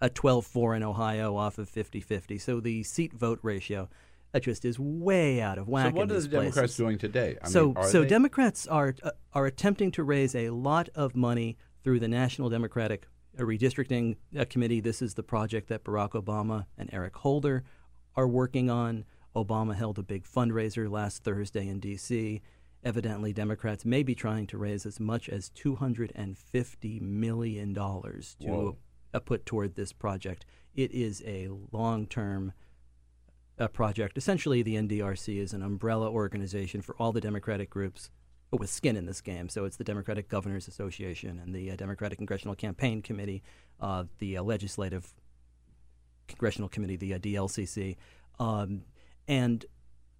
a 12 4 in Ohio off of 50 50. So the seat vote ratio uh, just is way out of whack. So what are the Democrats places. doing today? I so mean, are so they- Democrats are uh, are attempting to raise a lot of money through the National Democratic uh, Redistricting uh, Committee. This is the project that Barack Obama and Eric Holder are working on. Obama held a big fundraiser last Thursday in D.C. Evidently, Democrats may be trying to raise as much as two hundred and fifty million dollars to Whoa. uh, put toward this project. It is a long-term uh, project. Essentially, the NDRC is an umbrella organization for all the Democratic groups with skin in this game. So it's the Democratic Governors Association and the uh, Democratic Congressional Campaign Committee, uh, the uh, Legislative Congressional Committee, the uh, DLCC, um, and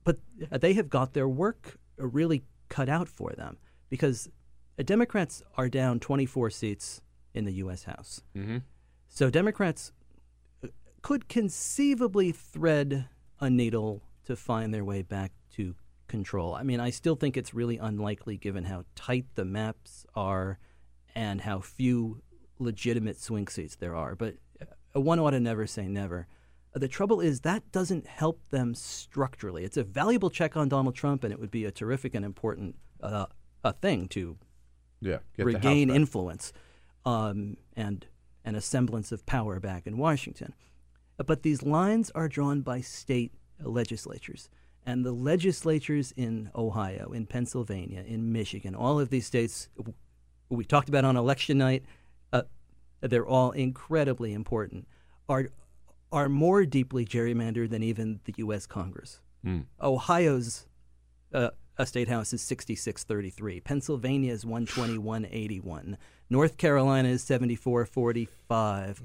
but they have got their work really cut out for them because uh, Democrats are down 24 seats in the U.S. House. Mhm. So Democrats uh, could conceivably thread a needle to find their way back to control. I mean, I still think it's really unlikely given how tight the maps are and how few legitimate swing seats there are. But uh, one ought to never say never. The trouble is that doesn't help them structurally. It's a valuable check on Donald Trump, and it would be a terrific and important uh, a thing to Yeah, get regain influence um, and and a semblance of power back in Washington. But these lines are drawn by state legislatures. And the legislatures in Ohio, in Pennsylvania, in Michigan, all of these states we talked about on election night, uh, they're all incredibly important, are, are more deeply gerrymandered than even the U.S. Congress. Hmm. Ohio's uh, a state house is 6633. Pennsylvania is 12181. North Carolina is 7445.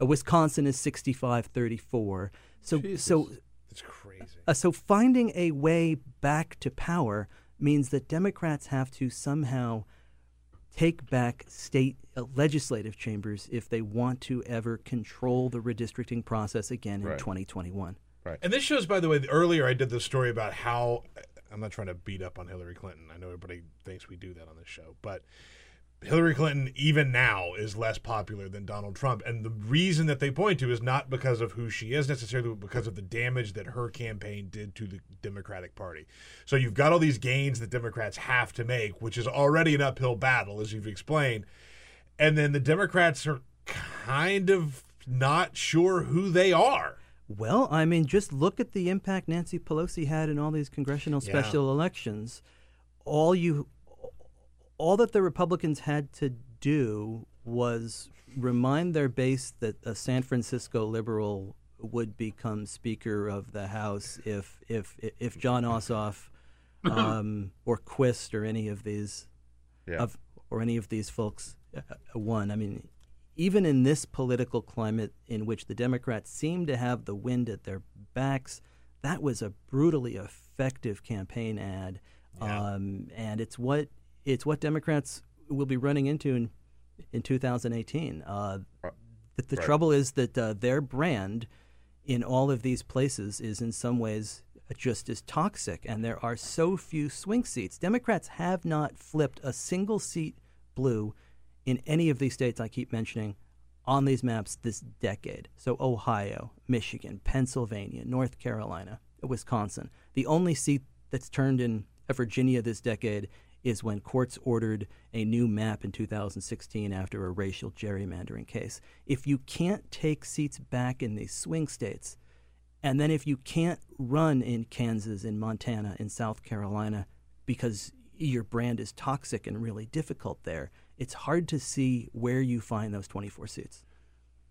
Uh, Wisconsin is 6534. So so That's crazy. uh, so finding a way back to power means that Democrats have to somehow take back state uh, legislative chambers if they want to ever control the redistricting process again in Right. 2021. And this shows, by the way, earlier I did the story about how I'm not trying to beat up on Hillary Clinton. I know everybody thinks we do that on this show, but Hillary Clinton, even now, is less popular than Donald Trump. And the reason that they point to is not because of who she is necessarily, but because of the damage that her campaign did to the Democratic Party. So you've got all these gains that Democrats have to make, which is already an uphill battle, as you've explained. And then the Democrats are kind of not sure who they are. Well, I mean, just look at the impact Nancy Pelosi had in all these congressional Yeah. special elections. All you, all that the Republicans had to do was remind their base that a San Francisco liberal would become Speaker of the House if if if Jon Ossoff [laughs] um, or Quist or any of these Yeah. of or any of these folks uh, uh, won. I mean, even in this political climate in which the Democrats seem to have the wind at their backs, that was a brutally effective campaign ad, um, and it's what it's what Democrats will be running into in in 2018. Uh, the the right. trouble is that uh, their brand in all of these places is in some ways just as toxic, and there are so few swing seats. Democrats have not flipped a single seat blue in any of these states I keep mentioning on these maps this decade. So Ohio, Michigan, Pennsylvania, North Carolina, Wisconsin. The only seat that's turned in Virginia this decade is when courts ordered a new map in 2016 after a racial gerrymandering case. If you can't take seats back in these swing states, and then if you can't run in Kansas, in Montana, in South Carolina, because your brand is toxic and really difficult there, it's hard to see where you find those 24 seats.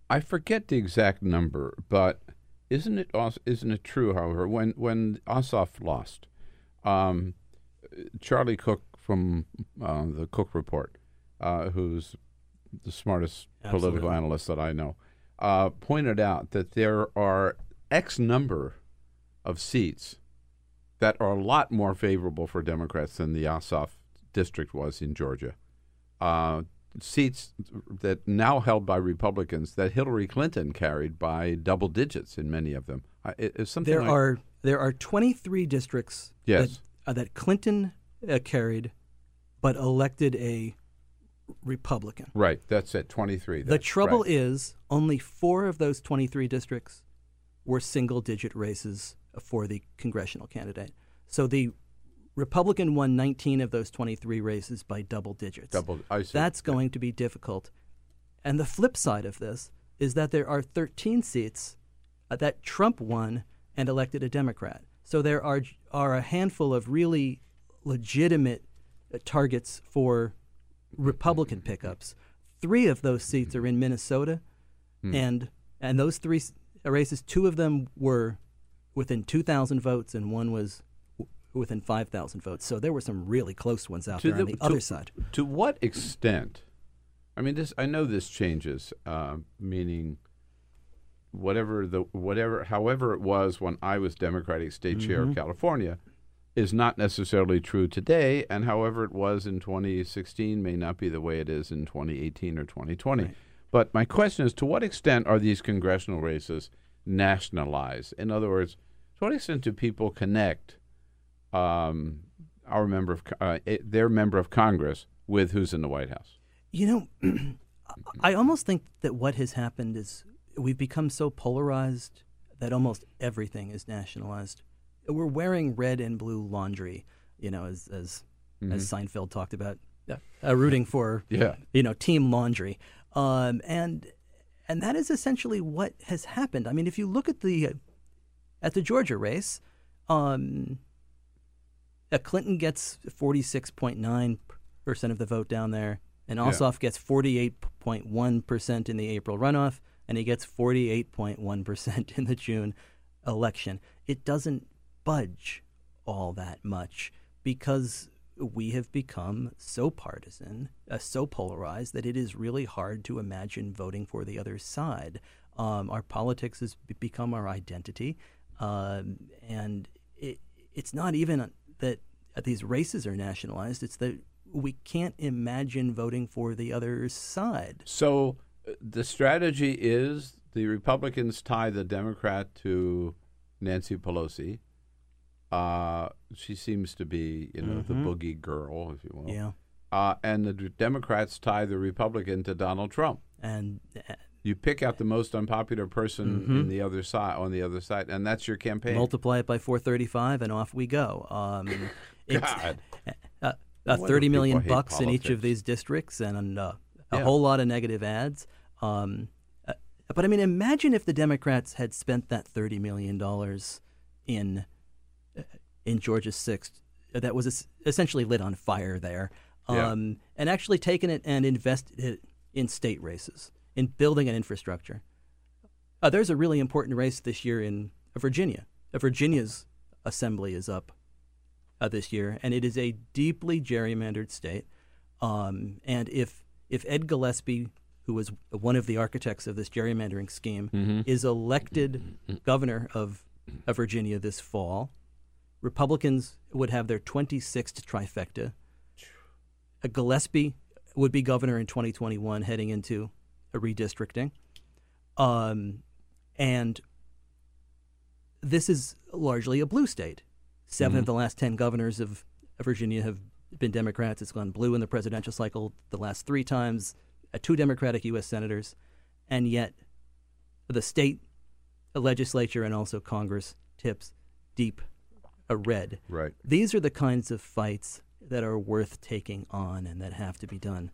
I forget the exact number, but isn't it isn't it true? However, when when Ossoff lost, um, Charlie Cook from uh, the Cook Report, uh, who's the smartest political analyst that I know, uh, pointed out that there are X number of seats that are a lot more favorable for Democrats than the Ossoff district was in Georgia. Uh, seats that now held by Republicans that Hillary Clinton carried by double digits in many of them. I- it- something There like- are there are 23 districts Yes. that, uh, that Clinton uh, carried, but elected a Republican. right. That's at twenty three. The trouble is, only four of those 23 districts were single digit races for the congressional candidate. So the Republican won 19 of those 23 races by double digits. Double- I see. That's going to be difficult. And the flip side of this is that there are 13 seats uh, that Trump won and elected a Democrat. So there are are a handful of really legitimate uh, targets for Republican pickups. Three of those seats are in Minnesota, Hmm. and and those three races, two of them were within 2,000 votes, and one was w- within 5,000 votes. So there were some really close ones out there on the to- other side. To what extent? I mean, this. I know this changes. Uh, meaning, whatever the whatever, however it was when I was Democratic State Chair of Mhm. California, is not necessarily true today, and however it was in 2016 may not be the way it is in 2018 or 2020. But my question is, to what extent are these congressional races nationalized? In other words, to what extent do people connect um, our member of uh, eh, their member of Congress with who's in the White House? You know, [clears throat] I almost think that what has happened is we've become so polarized that almost everything is nationalized. We're wearing red and blue laundry, you know, as as as Seinfeld talked about, uh, rooting for Yeah. you know team laundry, um, and and that is essentially what has happened. I mean, if you look at the at the Georgia race, um, uh, Clinton gets 46.9% of the vote down there, and Yeah. Ossoff gets 48.1% in the April runoff, and he gets 48.1% [laughs] in the June election. It doesn't budge all that much because we have become so partisan, uh, so polarized that it is really hard to imagine voting for the other side. Um, our politics has become our identity, um, and it, it's not even that these races are nationalized; it's that we can't imagine voting for the other side. So uh, the strategy is the Republicans tie the Democrat to Nancy Pelosi. Uh, she seems to be, you know, Mhm. the boogie girl, if you will. Yeah. Uh, and the Democrats tie the Republican to Donald Trump. And uh, You pick out the most unpopular person Mhm. in the other side on the other side, and that's your campaign. multiply it by 435 and off we go um, [laughs] God. uh, uh, 30 million bucks in each of these districts and uh, a Yeah. whole lot of negative ads um, uh, but i mean imagine if the democrats had spent that 30 million dollars in in georgia's sixth that was essentially lit on fire there Yeah. um, and actually taken it and invested it in state races, in building an infrastructure. Uh, there's a really important race this year in Virginia. Uh, Virginia's assembly is up uh, this year, and it is a deeply gerrymandered state. Um, and if if Ed Gillespie, who was one of the architects of this gerrymandering scheme, Mhm. is elected governor of, of Virginia this fall, Republicans would have their 26th trifecta. Uh, Gillespie would be governor in 2021, heading into a redistricting. Um, and this is largely a blue state. 7 of Mhm. the last 10 governors of of Virginia have been Democrats. It's gone blue in the presidential cycle the last three times, uh, two Democratic U.S. senators. And yet, the state legislature and also Congress tips deep a red. Right. These are the kinds of fights that are worth taking on and that have to be done.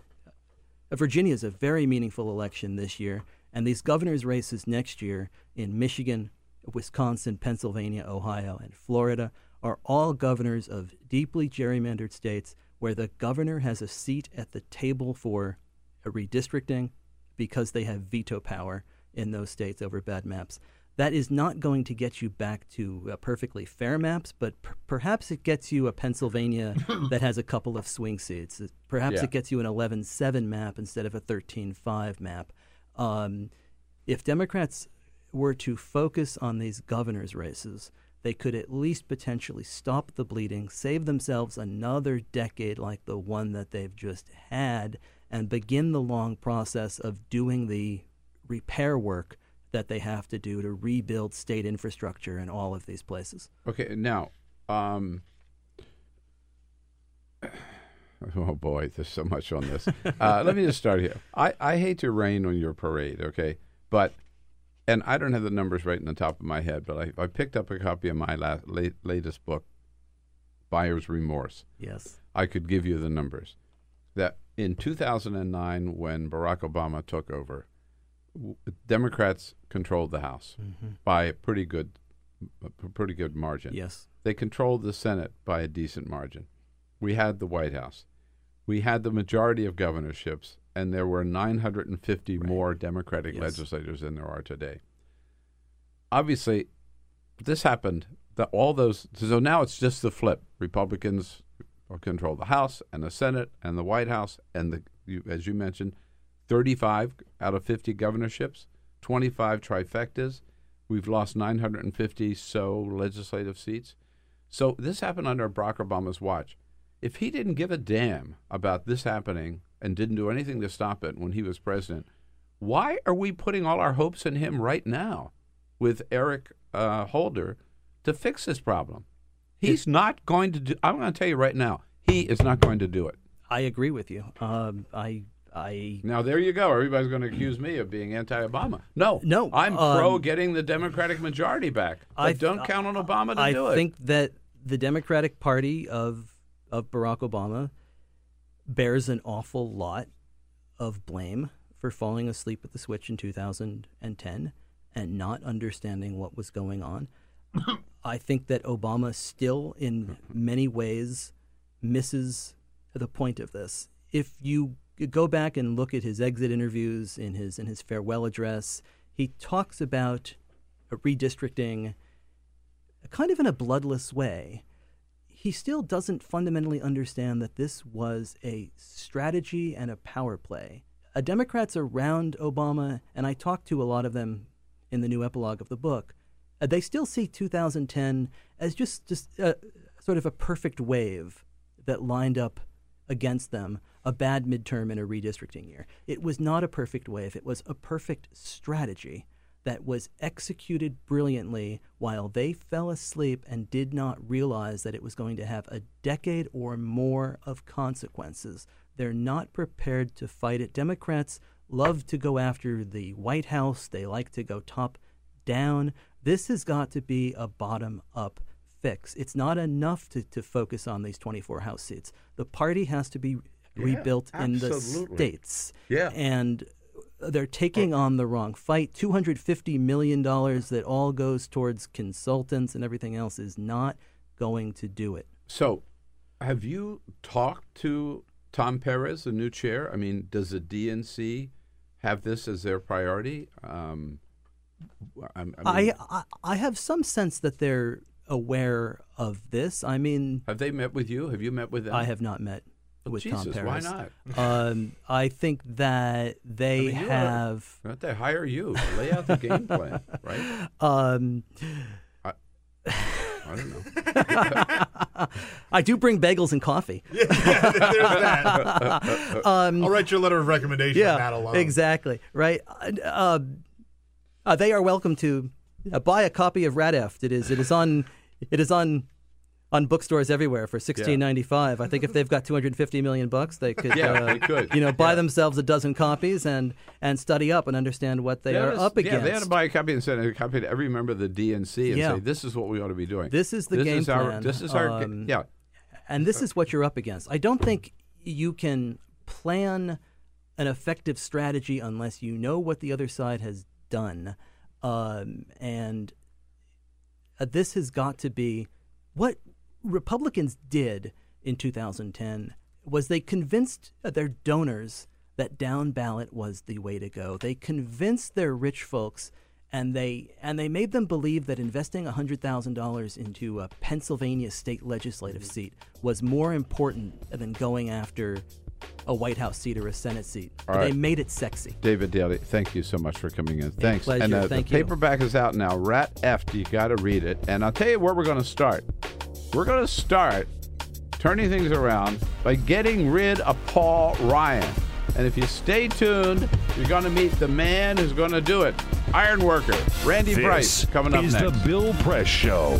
Uh, Virginia is a very meaningful election this year, and these governor's races next year in Michigan, Wisconsin, Pennsylvania, Ohio, and Florida are all governors of deeply gerrymandered states where the governor has a seat at the table for a redistricting because they have veto power in those states over bad maps. That is not going to get you back to uh, perfectly fair maps, but per- perhaps it gets you a Pennsylvania [laughs] that has a couple of swing seats. Perhaps Yeah. it gets you an 11 7 map instead of a 13 5 map. Um, if Democrats were to focus on these governor's races, they could at least potentially stop the bleeding, save themselves another decade like the one that they've just had, and begin the long process of doing the repair work that they have to do to rebuild state infrastructure in all of these places. Okay, now, um, [sighs] oh boy, there's so much on this. [laughs] Uh, let me just start here. I, I hate to rain on your parade, okay, but and I don't have the numbers right in the top of my head, but I, I picked up a copy of my last, late, latest book, Buyer's Remorse. Yes. I could give you the numbers. That in 2009, when Barack Obama took over, Democrats controlled the House Mhm. by a pretty good, a pretty good margin. Yes. They controlled the Senate by a decent margin. We had the White House. We had the majority of governorships, and there were 950 more Democratic Yes. legislators than there are today. Obviously, this happened. That all those so now it's just the flip. Republicans control the House and the Senate and the White House and the you, as you mentioned, 35 out of 50 governorships, 25 trifectas. We've lost 950 so legislative seats. So this happened under Barack Obama's watch. If he didn't give a damn about this happening and didn't do anything to stop it when he was president, why are we putting all our hopes in him right now with Eric uh, Holder to fix this problem? He's not going to do. I'm going to tell you right now, he is not going to do it. I agree with you. Um, I, I. Now there you go. Everybody's going to accuse me of being anti-Obama. No, no. I'm um, pro getting the Democratic majority back. But I don't count on Obama to I do it. I think that the Democratic Party of of Barack Obama bears an awful lot of blame for falling asleep at the switch in 2010 and not understanding what was going on. [coughs] I think that Obama still, in many ways, misses the point of this. If you go back and look at his exit interviews in his in his farewell address, he talks about redistricting kind of in a bloodless way. He still doesn't fundamentally understand that this was a strategy and a power play. Uh, Democrats around Obama, and I talked to a lot of them in the new epilogue of the book, uh, they still see 2010 as just just uh, sort of a perfect wave that lined up against them a bad midterm in a redistricting year. It was not a perfect wave. It was a perfect strategy that was executed brilliantly while they fell asleep and did not realize that it was going to have a decade or more of consequences. They're not prepared to fight it. Democrats love to go after the White House, they like to go top down. This has got to be a bottom up fix. It's not enough to, to focus on these 24 House seats. The party has to be Yeah, rebuilt in the states. Yeah. And they're taking on the wrong fight. $250 million that all goes towards consultants and everything else is not going to do it. So, have you talked to Tom Perez, the new chair. I mean, does the DNC have this as their priority? Um, I, I, mean, I, I I have some sense that they're aware of this. I mean, have they met with you? Have you met with them? I have not met with Jesus, Tom why not? um, I think that they I mean, have. Why don't they hire you? Lay out the game plan, right? [laughs] Um, I, I don't know. [laughs] I do bring bagels and coffee. [laughs] There's that. Um, I'll write you a letter of recommendation yeah, that alone. exactly. Right. Uh, uh, they are welcome to uh, buy a copy of Radeft. It is. It is on. It is on. On bookstores everywhere for sixteen ninety five. I think if they've got two hundred fifty million bucks, they could, [laughs] Yeah, uh, they could. you know, buy Yeah. themselves a dozen copies and and study up and understand what they They are to- up against. Yeah, they had to buy a copy and send a copy to every member of the DNC and Yeah. say, "This is what we ought to be doing. This is the this game is our, plan. This is our. Um, yeah, and this is what you're up against. I don't think you can plan an effective strategy unless you know what the other side has done. Um, and uh, this has got to be what Republicans did in 2010 was they convinced uh, their donors that down ballot was the way to go. They convinced their rich folks and they and they made them believe that investing $100,000 into a Pennsylvania state legislative seat was more important than going after a White House seat or a Senate seat. All They made it sexy. David Daley, thank you so much for coming in. Thanks. pleasure. And uh, Thank the you. paperback is out now. Rat F. You got to read it. And I'll tell you where we're going to start. We're going to start turning things around by getting rid of Paul Ryan. And if you stay tuned, you're going to meet the man who's going to do it. Iron worker Randy This Bryce coming up is next. the Bill Press Show.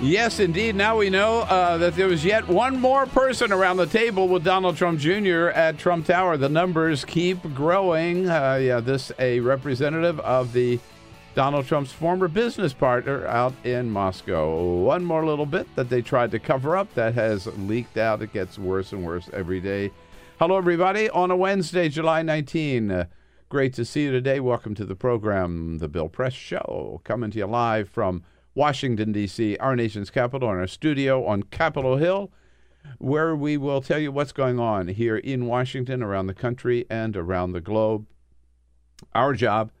Yes, indeed. Now we know uh, that there was yet one more person around the table with Donald Trump Jr. at Trump Tower. The numbers keep growing. Uh, yeah, this a representative of the Donald Trump's former business partner out in Moscow. One more little bit that they tried to cover up that has leaked out. It gets worse and worse every day. Hello, everybody. On a Wednesday, July 19. Uh, great to see you today. Welcome to the program, The Bill Press Show, coming to you live from Washington, D.C., our nation's capital, and our studio on Capitol Hill, where we will tell you what's going on here in Washington, around the country, and around the globe. Our job,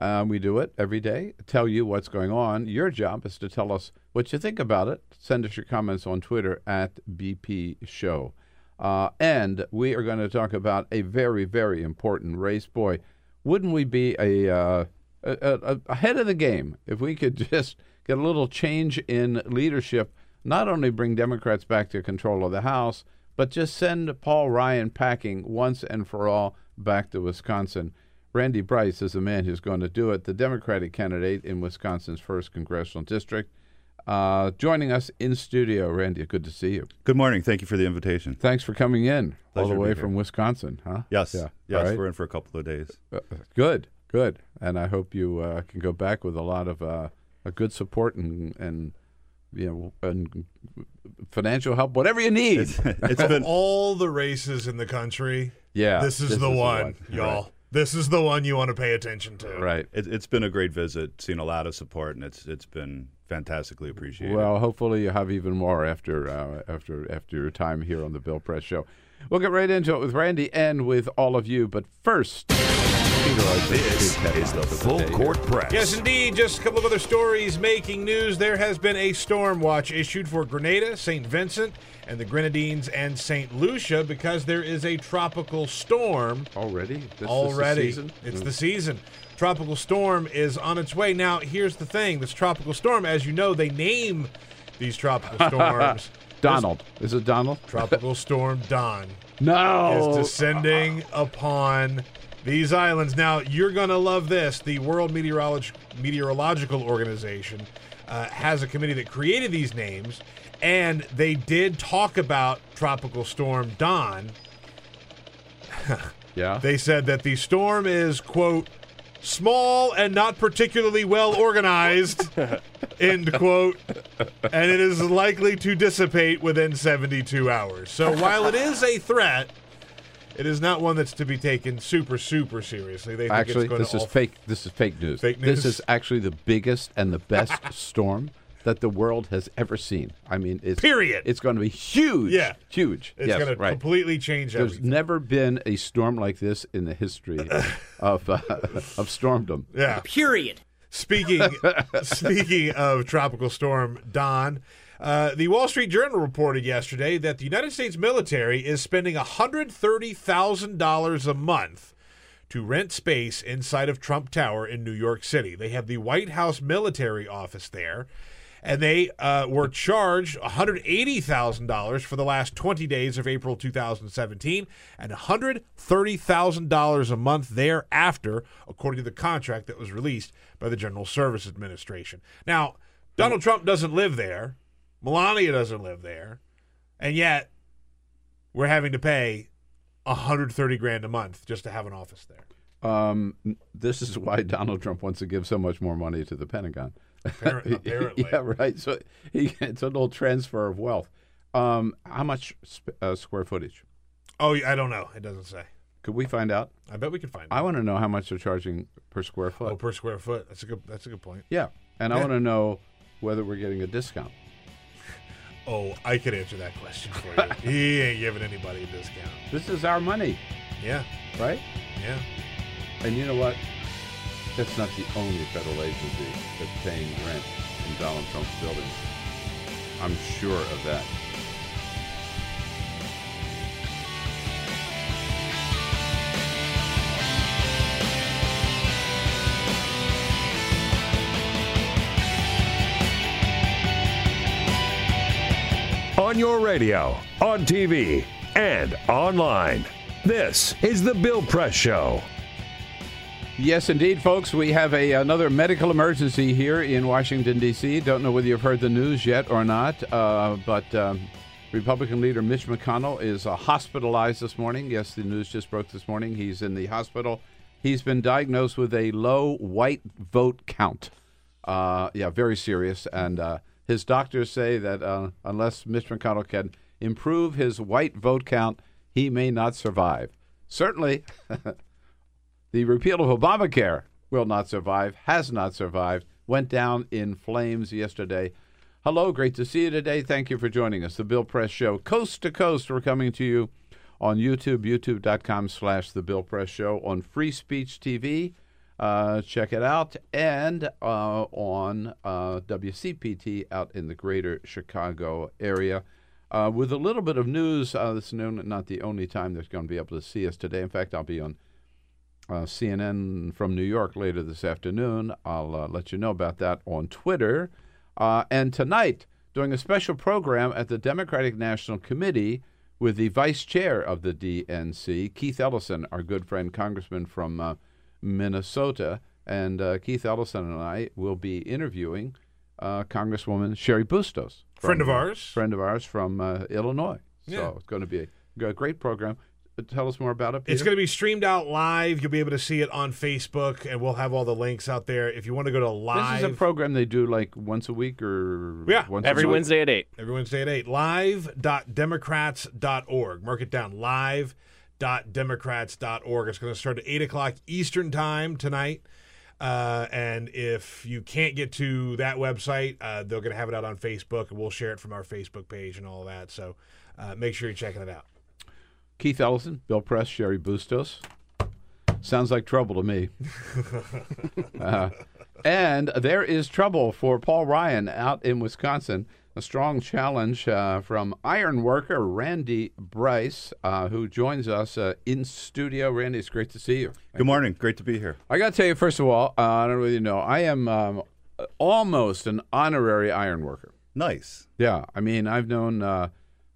uh, we do it every day, tell you what's going on. Your job is to tell us what you think about it. Send us your comments on Twitter at BP Show. Uh, and we are going to talk about a very, very important race. Boy, wouldn't we be a, uh, a, a ahead of the game if we could [laughs] just get a little change in leadership? Not only bring Democrats back to control of the House, but just send Paul Ryan packing once and for all back to Wisconsin. Randy Bryce is the man who's going to do it, the Democratic candidate in Wisconsin's first congressional district. Uh, joining us in studio, Randy. Good to see you. Good morning. Thank you for the invitation. Thanks for coming in all the way from Wisconsin, huh? Yes. Yeah. Yes. Right. We're in for a couple of days. Uh, good. Good. And I hope you uh, can go back with a lot of uh, a good support and and you know and financial help, whatever you need. Of [laughs] all the races in the country, Yeah, this is this the is the one, one. y'all. Right. This is the one you want to pay attention to. right. It, it's been a great visit. Seen a lot of support, and it's it's been fantastically appreciated. Well, hopefully you have even more after uh, after after your time here on the Bill Press Show. We'll get right into it with Randy and with all of you, but first. This is the Full Court Press. Yes, indeed. Just a couple of other stories making news. There has been a storm watch issued for Grenada, St. Vincent, and the Grenadines and St. Lucia because there is a tropical storm. Already? This is the already. season? It's Mm. the season. Tropical storm is on its way. Now, here's the thing this tropical storm, as you know, they name these tropical [laughs] storms. Donald. Is it Donald? Tropical Storm Don [laughs] No. is descending upon these islands. Now, you're going to love this. The World Meteorolog- Meteorological Organization uh, has a committee that created these names, and they did talk about Tropical Storm Don. [laughs] yeah. They said that the storm is, quote, small and not particularly well organized, [laughs] end quote, and it is likely to dissipate within 72 hours. So while it is a threat, it is not one that's to be taken super, super seriously. They think Actually, it's going this to is fake. This is fake news. Fake news. This is actually the biggest and the [laughs] best storm that the world has ever seen. I mean, it's Period. It's going to be huge. Yeah. huge. It's yes, going to right. completely change everything. There's everything. never been a storm like this in the history [laughs] of uh, of stormdom. Yeah. Period. Speaking [laughs] speaking of tropical storm Don, uh, the Wall Street Journal reported yesterday that the United States military is spending $130,000 a month to rent space inside of Trump Tower in New York City. They have the White House military office there, and they uh, were charged $180,000 for the last 20 days of April 2017 and $130,000 a month thereafter, according to the contract that was released by the General Service Administration. Now, Donald Trump doesn't live there, Melania doesn't live there, and yet we're having to pay 130 grand a month just to have an office there. Um, this is why Donald Trump wants to give so much more money to the Pentagon. Appar- [laughs] apparently. yeah, right. So he, it's a little transfer of wealth. Um, how much sp- uh, square footage? Oh, I don't know. It doesn't say. Could we find out? I bet we could find I out. want to know how much they're charging per square foot. Oh, per square foot. That's a good. That's a good point. yeah, and I want to know whether we're getting a discount. Oh, I could answer that question for you. he ain't giving anybody a discount. This is our money, Yeah, right? yeah. And you know what? That's not the only federal agency that's paying rent in Donald Trump's building. I'm sure of that. On your radio, on TV, and online. This is the Bill Press Show. Yes, indeed, folks. We have a another medical emergency here in Washington D.C. Don't know whether you've heard the news yet or not, uh, but um, Republican leader Mitch McConnell is uh, hospitalized this morning. Yes, the news just broke this morning. He's in the hospital. He's been diagnosed with a low white vote count. Uh, yeah, very serious. And uh, his doctors say that uh, unless Mitch McConnell can improve his white vote count, he may not survive. Certainly. [laughs] The repeal of Obamacare will not survive, has not survived, went down in flames yesterday. Hello, great to see you today. Thank you for joining us. The Bill Press Show, coast to coast. We're coming to you on YouTube, youtube.com slash The Bill Press Show, on Free Speech TV. Uh, check it out. And uh, on uh, WCPT out in the greater Chicago area. Uh, with a little bit of news, uh, this is not the only time they're going to be able to see us today. In fact, I'll be on uh, CNN from New York later this afternoon. I'll let you know about that on Twitter. And tonight, doing a special program at the Democratic National Committee with the vice chair of the DNC, Keith Ellison, our good friend congressman from Minnesota. And uh, Keith Ellison and I will be interviewing uh, Congresswoman Cheri Bustos. Friend of ours. friend of ours from uh, Illinois. Yeah. So it's going to be a, a great program. Uh, Tell us more about it. It's going to be streamed out live. You'll be able to see it on Facebook, and we'll have all the links out there. If you want to go to live, This is a program they do like once a week or Yeah. once Every a week? Wednesday at 8. every Wednesday at 8. Live.democrats.org. Mark it down. Live.democrats.org. It's going to start at 8 o'clock Eastern Time tonight. Uh, and if you can't get to that website, uh, they're going to have it out on Facebook, and we'll share it from our Facebook page and all that. So uh, make sure you're checking it out. Keith Ellison, Bill Press, Cheri Bustos. Sounds like trouble to me. [laughs] Uh, and there is trouble for Paul Ryan out in Wisconsin. A strong challenge uh, from iron worker Randy Bryce, uh, who joins us uh, in studio. Randy, it's great to see you. Good morning. Great to be here. I got to tell you, first of all, uh, I don't really know. I am um, almost an honorary iron worker. Nice. Yeah, I mean, I've known uh,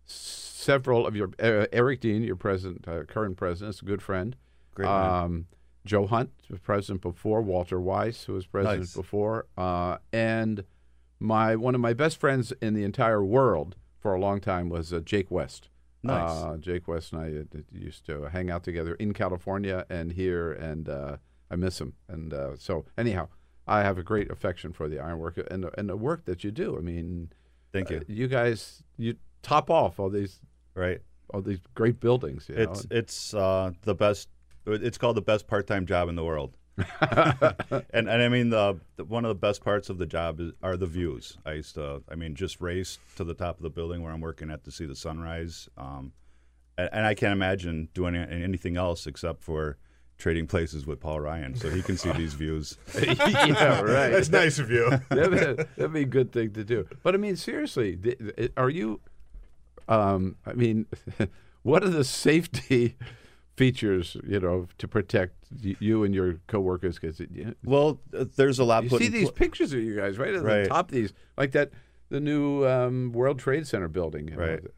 several of your uh, Eric Dean, your president, uh, current president, is a good friend. Great man. Um, Joe Hunt was president before. Walter Wise, who was president Nice. before, uh, and my one of my best friends in the entire world for a long time was uh, Jake West. Nice. Uh, Jake West and I uh, used to hang out together in California and here, and uh, I miss him. And uh, so, anyhow, I have a great affection for the ironwork and the, and the work that you do. I mean, Thank you. uh, you guys, you top off all these right, all these great buildings. You It's know? it's uh, the best. It's called the best part-time job in the world. [laughs] and and I mean the, the one of the best parts of the job is, are the views. I used to, I mean, just race to the top of the building where I'm working at to see the sunrise. Um, and, and I can't imagine doing anything else except for trading places with Paul Ryan, so he can see [laughs] these views. [laughs] yeah, right. That's nice of you. that'd, be- that'd be a good thing to do. But I mean, seriously, th- th- are you? Um, I mean, what are the safety features, you know, to protect you and your coworkers? Because Well, uh, there's a lot you see these pl- pictures of you guys right at Right. the top. Of these like that, the new um, World Trade Center building, you know, Right. that-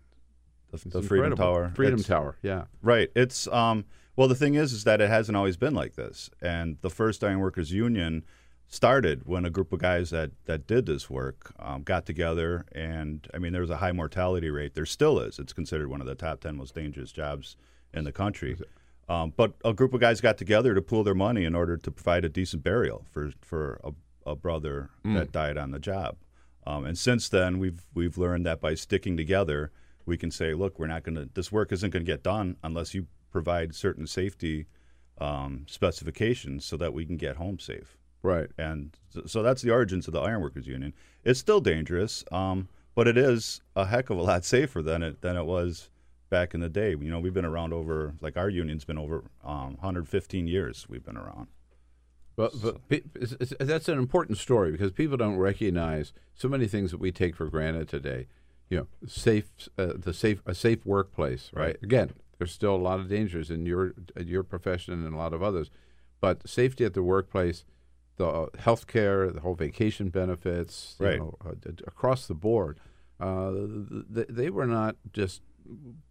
the, it's the Freedom. Tower. Freedom It's- Tower, yeah. Right. It's um well the thing is is that it hasn't always been like this. And the first Iron Workers Union started when a group of guys that that did this work um, got together and I mean there was a high mortality rate. There still is. It's considered one of the top 10 most dangerous jobs in the country. Um, but a group of guys got together to pool their money in order to provide a decent burial for for a, a brother Mm. that died on the job. Um, and since then, we've we've learned that by sticking together, we can say, look, we're not going to. This work isn't going to get done unless you provide certain safety um, specifications so that we can get home safe. Right. And so, so that's the origins of the Ironworkers Union. It's still dangerous, um, but it is a heck of a lot [laughs] safer than it than it was back in the day. You know, we've been around over like our union's been over um, 115 years. We've been around. But, but pe- it's- it's- that's an important story because people don't recognize so many things that we take for granted today. You know, safe, uh, the safe, a safe workplace, right? Right. Again, there's still a lot of dangers in your your profession and a lot of others, but safety at the workplace, the health care, the whole vacation benefits, you Right. know, uh, across the board, uh, th- they were not just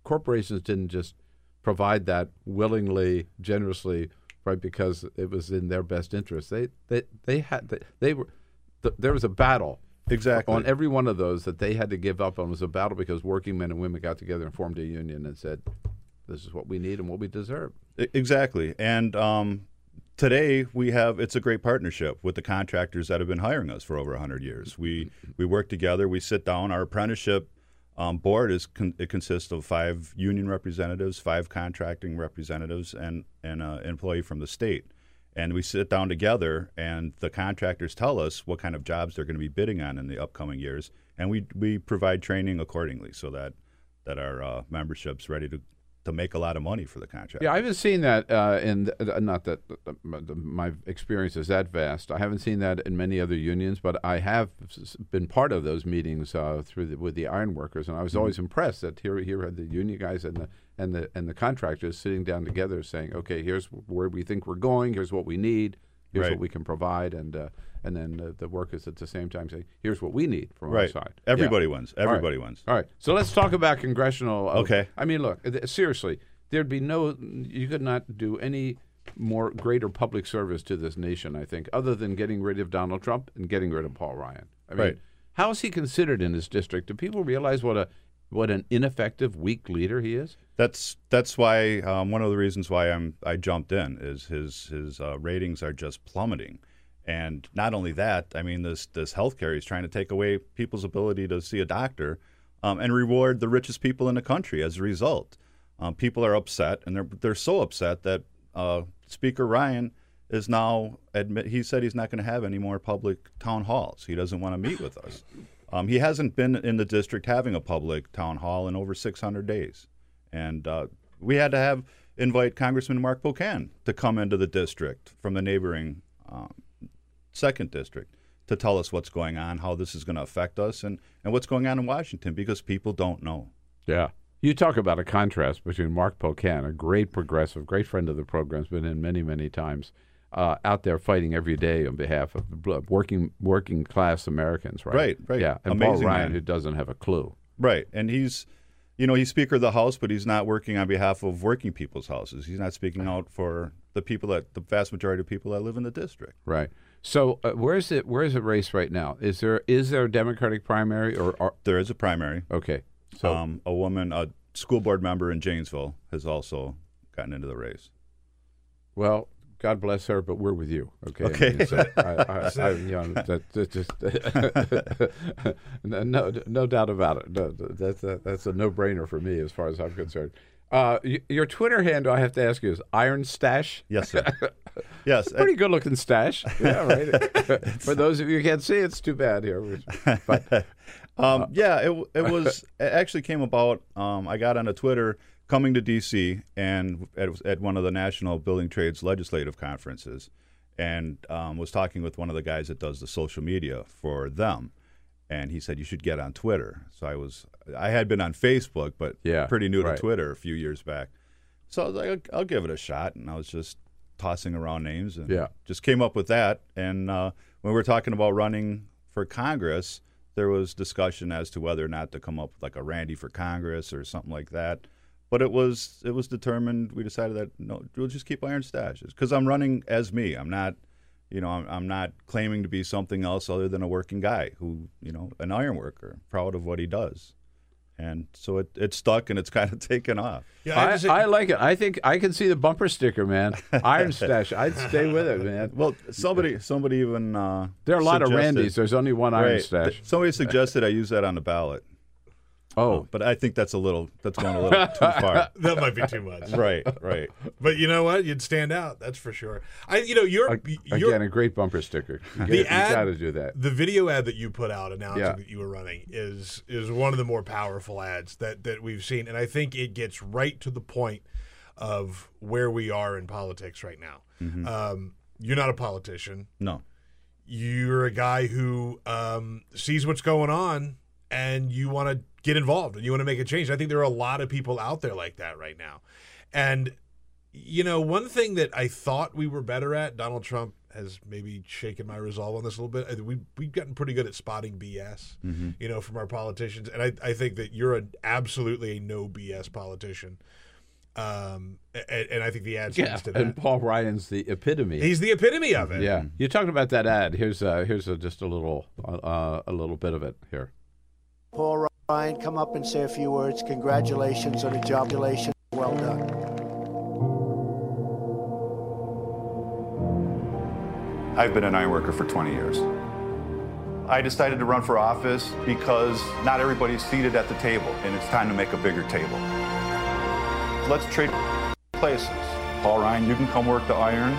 corporations didn't just provide that willingly, generously, right? Because it was in their best interest. They they they had they, they were th- there was a battle exactly on every one of those that they had to give up on. It was a battle because working men and women got together and formed a union and said, "This is what we need and what we deserve." Exactly. And um, today we have it's a great partnership with the contractors that have been hiring us for over 100 years. We we work together. We sit down. Our apprenticeship um, board is con- it consists of five union representatives, five contracting representatives, and and an employee from the state. And we sit down together, and the contractors tell us what kind of jobs they're going to be bidding on in the upcoming years, and we we provide training accordingly so that that our uh, membership's ready to to make a lot of money for the contract. Yeah, I haven't seen that uh, in the, not that uh, my- the- my experience is that vast. I haven't seen that in many other unions, but I have been part of those meetings uh, through the, with the ironworkers, and I was Mhm. always impressed that here here had the union guys and the and the and the contractors sitting down together, saying, "Okay, here's where we think we're going. Here's what we need. Here's Right. what we can provide," and uh, and then uh, the workers at the same time saying, "Here's what we need from our Right. side." Everybody wins. All right. Everybody wins. All right. So let's talk about congressional. uh, Okay. I mean, look, th- seriously, there'd be no, you could not do any more greater public service to this nation, I think, other than getting rid of Donald Trump and getting rid of Paul Ryan. I mean, Right. how is he considered in his district? Do people realize what a what an ineffective, weak leader he is? That's that's why um, one of the reasons why I'm I jumped in is his his uh, ratings are just plummeting, and not only that, I mean this this healthcare he's trying to take away people's ability to see a doctor, um, and reward the richest people in the country as a result. Um, people are upset, and they're they're so upset that uh, Speaker Ryan is now admit he said he's not going to have any more public town halls. He doesn't want to meet with us. Um, he hasn't been in the district having a public town hall in over 600 days, and uh, we had to have invite Congressman Mark Pocan to come into the district from the neighboring um, second district to tell us what's going on, how this is going to affect us, and, and what's going on in Washington because people don't know. Yeah. You talk about a contrast between Mark Pocan, a great progressive, great friend of the program's been in many, many times, uh, out there fighting every day on behalf of working working class Americans, right? Right, right. Yeah, and Paul Ryan, man. who doesn't have a clue. Right. And he's, you know, he's Speaker of the House, but he's not working on behalf of working people's houses. He's not speaking out for the people that, the vast majority of people that live in the district. Right. So uh, where's it? Where's the race right now? Is there is there a Democratic primary or? or There is a primary. okay. So um, a woman, a school board member in Janesville, has also gotten into the race. well, God bless her, but we're with you. Okay. I mean, so [laughs] I, I, I, you know, that, that just no, [laughs] no, no doubt about it. No, that's a, that's a no brainer for me as far as I'm concerned. Uh, your Twitter handle, I have to ask you, is Iron Stache. Yes, sir. [laughs] yes. Pretty good looking stash. [laughs] Yeah, right. [laughs] For those of you who can't see, it's too bad here. But Um, yeah, it it was it actually came about. Um, I got onto Twitter coming to DC and at, at one of the National Building Trades Legislative conferences, and um, was talking with one of the guys that does the social media for them, and he said you should get on Twitter. So I was I had been on Facebook, but Yeah, pretty new right. to Twitter a few years back. So I was like, I'll, I'll give it a shot, and I was just tossing around names and Yeah. just came up with that. And uh, when we were talking about running for Congress, there was discussion as to whether or not to come up with like a Randy for Congress or something like that. But it was it was determined. We decided that no, we'll just keep Iron Stashes because I'm running as me. I'm not, you know, I'm, I'm not claiming to be something else other than a working guy who, you know, an iron worker, proud of what he does. And so it, it stuck and it's kind of [laughs] taken off. Yeah, I I, have to say- I like it. I think I can see the bumper sticker, man. Iron Stache. I'd stay with it, man. Well, somebody somebody even uh, There are a lot of suggested- Randys. There's only one Iron Right. Stash. Th- Somebody suggested I use that on the ballot. Oh, but I think that's a little that's going a little [laughs] too far. That might be too much. Right, right. But you know what? You'd stand out. That's for sure. I, you know, you're, you're Again, a great bumper sticker. [laughs] You the gotta do that. The video ad that you put out announcing Yeah. that you were running is is one of the more powerful ads that that we've seen, and I think it gets right to the point of where we are in politics right now. Mhm. Um, you're not a politician. No. You're a guy who um, sees what's going on, and you want to get involved, and you want to make a change. I think there are a lot of people out there like that right now, and you know, one thing that I thought we were better at, Donald Trump has maybe shaken my resolve on this a little bit. We we've gotten pretty good at spotting BS, Mhm. you know, from our politicians, and I, I think that you're an absolutely a no BS politician. Um, and, and I think the ad Yeah, to that. and Paul Ryan's the epitome. He's the epitome of it. Yeah, you're talking about that ad. Here's uh, here's a, just a little uh, a little bit of it here. Paul Ryan, come up and say a few words. Congratulations on the job. Well done. I've been an iron worker for 20 years. I decided to run for office because not everybody's seated at the table, and it's time to make a bigger table. Let's trade places. Paul Ryan, you can come work the iron,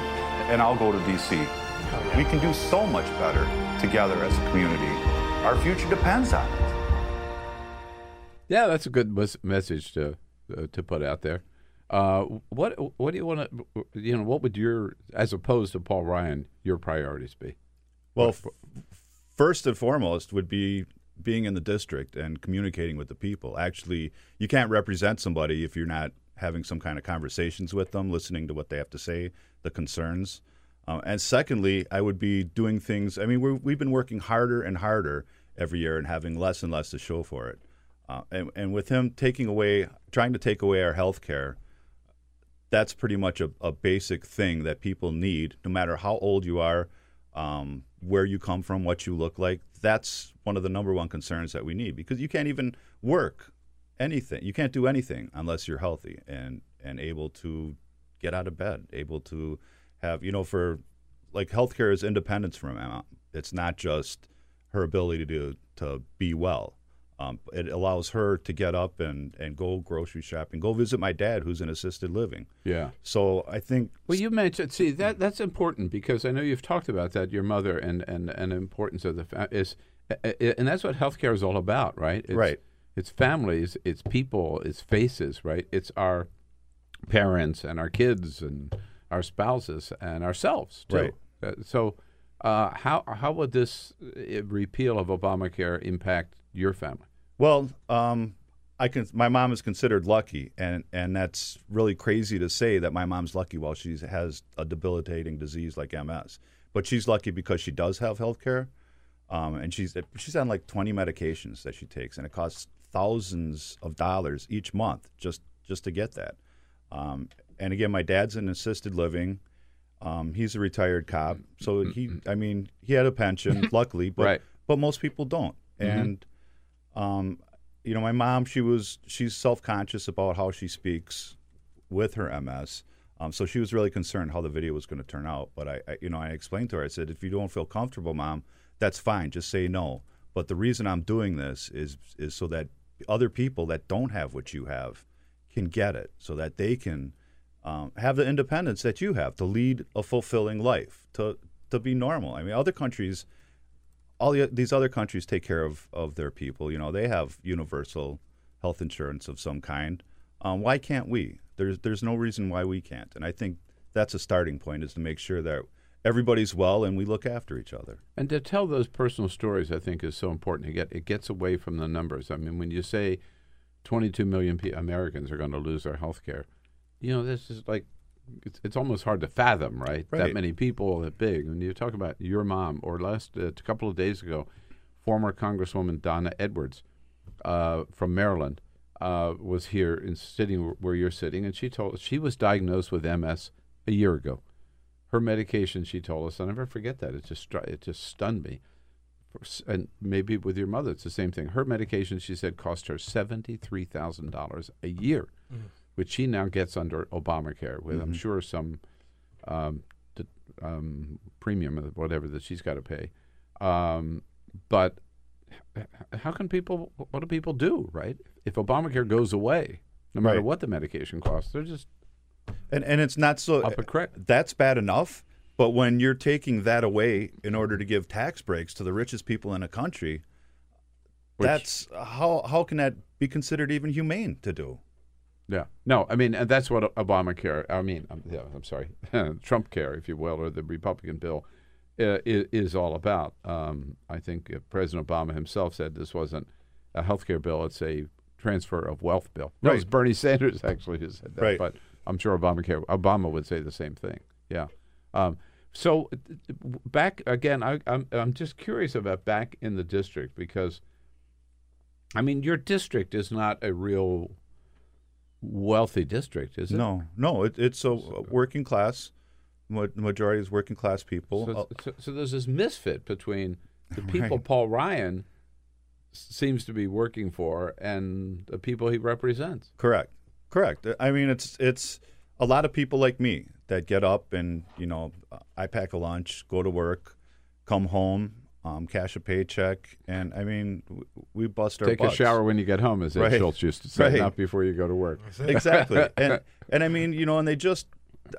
and I'll go to DC. We can do so much better together as a community. Our future depends on it. Yeah, that's a good mes- message to uh, to put out there. Uh, what what do you want to you know? What would your as opposed to Paul Ryan your priorities be? Well, f- first and foremost would be being in the district and communicating with the people. Actually, you can't represent somebody if you're not having some kind of conversations with them, listening to what they have to say, the concerns. Um, and secondly, I would be doing things. I mean, we're, we've been working harder and harder every year and having less and less to show for it. Uh, and, and with him taking away, trying to take away our health care, that's pretty much a, a basic thing that people need, no matter how old you are, um, where you come from, what you look like. That's one of the number one concerns that we need because you can't even work anything. You can't do anything unless you're healthy and and able to get out of bed, able to have you know for like healthcare is independence from Emma. It's not just her ability to to be well. Um, it allows her to get up and, and go grocery shopping, go visit my dad who's in assisted living. Yeah. So I think Well, you mentioned see that that's important because I know you've talked about that your mother and and and the importance of the fa- is and that's what healthcare is all about, right? It's, Right. It's families, it's people, it's faces, right? It's our parents and our kids and our spouses and ourselves too. Right. Uh, so, uh, how how would this uh, repeal of Obamacare impact your family? Well, um, I can. My mom is considered lucky, and and that's really crazy to say that my mom's lucky while she has a debilitating disease like MS. But she's lucky because she does have health care, um, and she's she's on like 20 medications that she takes, and it costs thousands of dollars each month just just to get that. Um, and again, my dad's in assisted living. Um, he's a retired cop, so he, I mean, he had a pension, [laughs] luckily, but Right. but most people don't. Mhm. And um, you know, my mom, she was she's self conscious about how she speaks with her MS. Um, so she was really concerned how the video was going to turn out. But I, I, you know, I explained to her. I said, if you don't feel comfortable, mom, that's fine. Just say no. But the reason I'm doing this is is so that other people that don't have what you have can get it, so that they can um, have the independence that you have to lead a fulfilling life, to to be normal. I mean, other countries all the, these other countries take care of, of their people. You know, they have universal health insurance of some kind. Um, why can't we? There's there's no reason why we can't. And I think that's a starting point is to make sure that everybody's well and we look after each other. And to tell those personal stories, I think, is so important. It, get, it gets away from the numbers. I mean, when you say 22 million pe- Americans are going to lose their health care, you know, this is like, it's, it's almost hard to fathom, right? That many people, that big. When you talk about your mom, or last uh, a couple of days ago, former Congresswoman Donna Edwards uh, from Maryland uh, was here and sitting where- you're sitting, and she told she was diagnosed with MS a year ago. Her medication, she told us, I'll never forget that. It just it just stunned me. And maybe with your mother, it's the same thing. Her medication, she said, cost her seventy three thousand dollars a year, Mhm. Which she now gets under Obamacare with, I'm Mhm. sure, some um, d- um, premium or whatever that she's got to pay. Um, but how can people? What do people do, right? If Obamacare goes away, no matter Right. what the medication costs, they're just And and it's not so Up a. That's bad enough. But when you're taking that away in order to give tax breaks to the richest people in a country, Which- that's how how can that be considered even humane to do? Yeah. No, I mean, and that's what Obamacare, I mean, um, yeah, I'm sorry, [laughs] Trump care, if you will, or the Republican bill uh, is, is all about. Um, I think uh, President Obama himself said this wasn't a health care bill, it's a transfer of wealth bill. No, it was Right. Bernie [laughs] Sanders actually who said that, Right. but I'm sure Obamacare, Obama would say the same thing. Yeah. Um, so uh, back again, I, I'm, I'm just curious about back in the district because, I mean, your district is not a real wealthy district, is it? No, no, it, it's a working class. ma- Majority is working class people. So, Uh, so, so there's this misfit between the [laughs] people Right. Paul Ryan seems to be working for and the people he represents. Correct. Correct. I mean, it's it's a lot of people like me that get up and you know I pack a lunch, go to work, come home, um, cash a paycheck, and I mean we bust our Take a shower when you get home, as Ed Right. Schultz used to say, Right. not before you go to work. [laughs] exactly. And and I mean, you know, and they just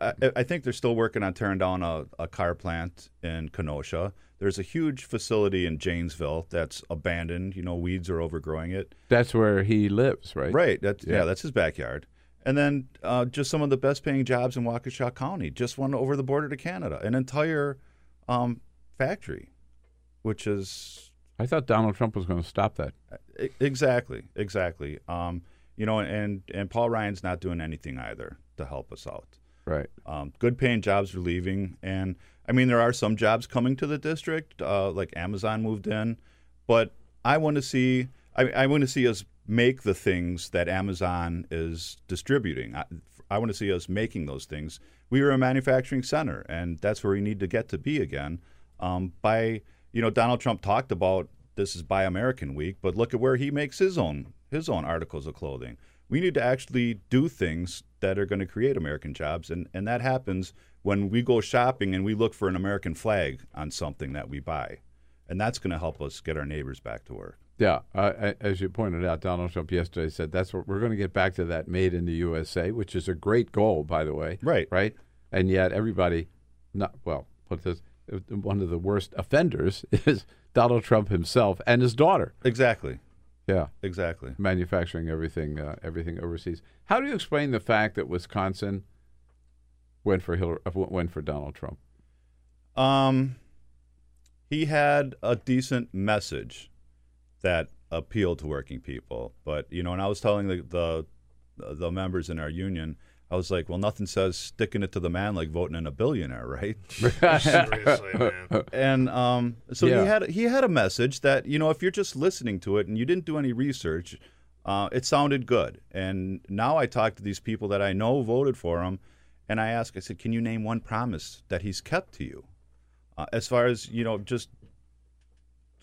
I, I think they're still working on tearing down a, a car plant in Kenosha. There's a huge facility in Janesville that's abandoned. You know, weeds are overgrowing it. That's where he lives, right? Right. That's yeah. Yeah. that's his backyard. And then uh, just some of the best paying jobs in Waukesha County. Just one over the border to Canada, an entire um, factory, which is I thought Donald Trump was going to stop that. Exactly, exactly. Um, you know, and and Paul Ryan's not doing anything either to help us out. Right. Um, good paying jobs are leaving, and I mean there are some jobs coming to the district, uh, like Amazon moved in, but I want to see I, I want to see us make the things that Amazon is distributing. I, I want to see us making those things. We are a manufacturing center, and that's where we need to get to be again. Um, by you know, Donald Trump talked about this is Buy American Week, but look at where he makes his own his own articles of clothing. We need to actually do things that are going to create American jobs, and and that happens when we go shopping and we look for an American flag on something that we buy, and that's going to help us get our neighbors back to work. Yeah, uh, as you pointed out, Donald Trump yesterday said that's what we're going to get back to that made in the USA, which is a great goal, by the way. Right. Right. And yet everybody, not well, put this one of the worst offenders [laughs] is Donald Trump himself and his daughter. Exactly. Yeah, exactly. Manufacturing everything, uh, everything overseas. How do you explain the fact that Wisconsin went for Hillary, uh, went for Donald Trump? Um, he had a decent message that appealed to working people, but you know, and I was telling the the, the members in our union. I was like, well, nothing says sticking it to the man like voting in a billionaire, [laughs] right? Seriously, man. And um, so Yeah. he had he had a message that you know if you're just listening to it and you didn't do any research, uh, it sounded good. And now I talk to these people that I know voted for him, and I ask, I said, can you name one promise that he's kept to you, uh, as far as you know, just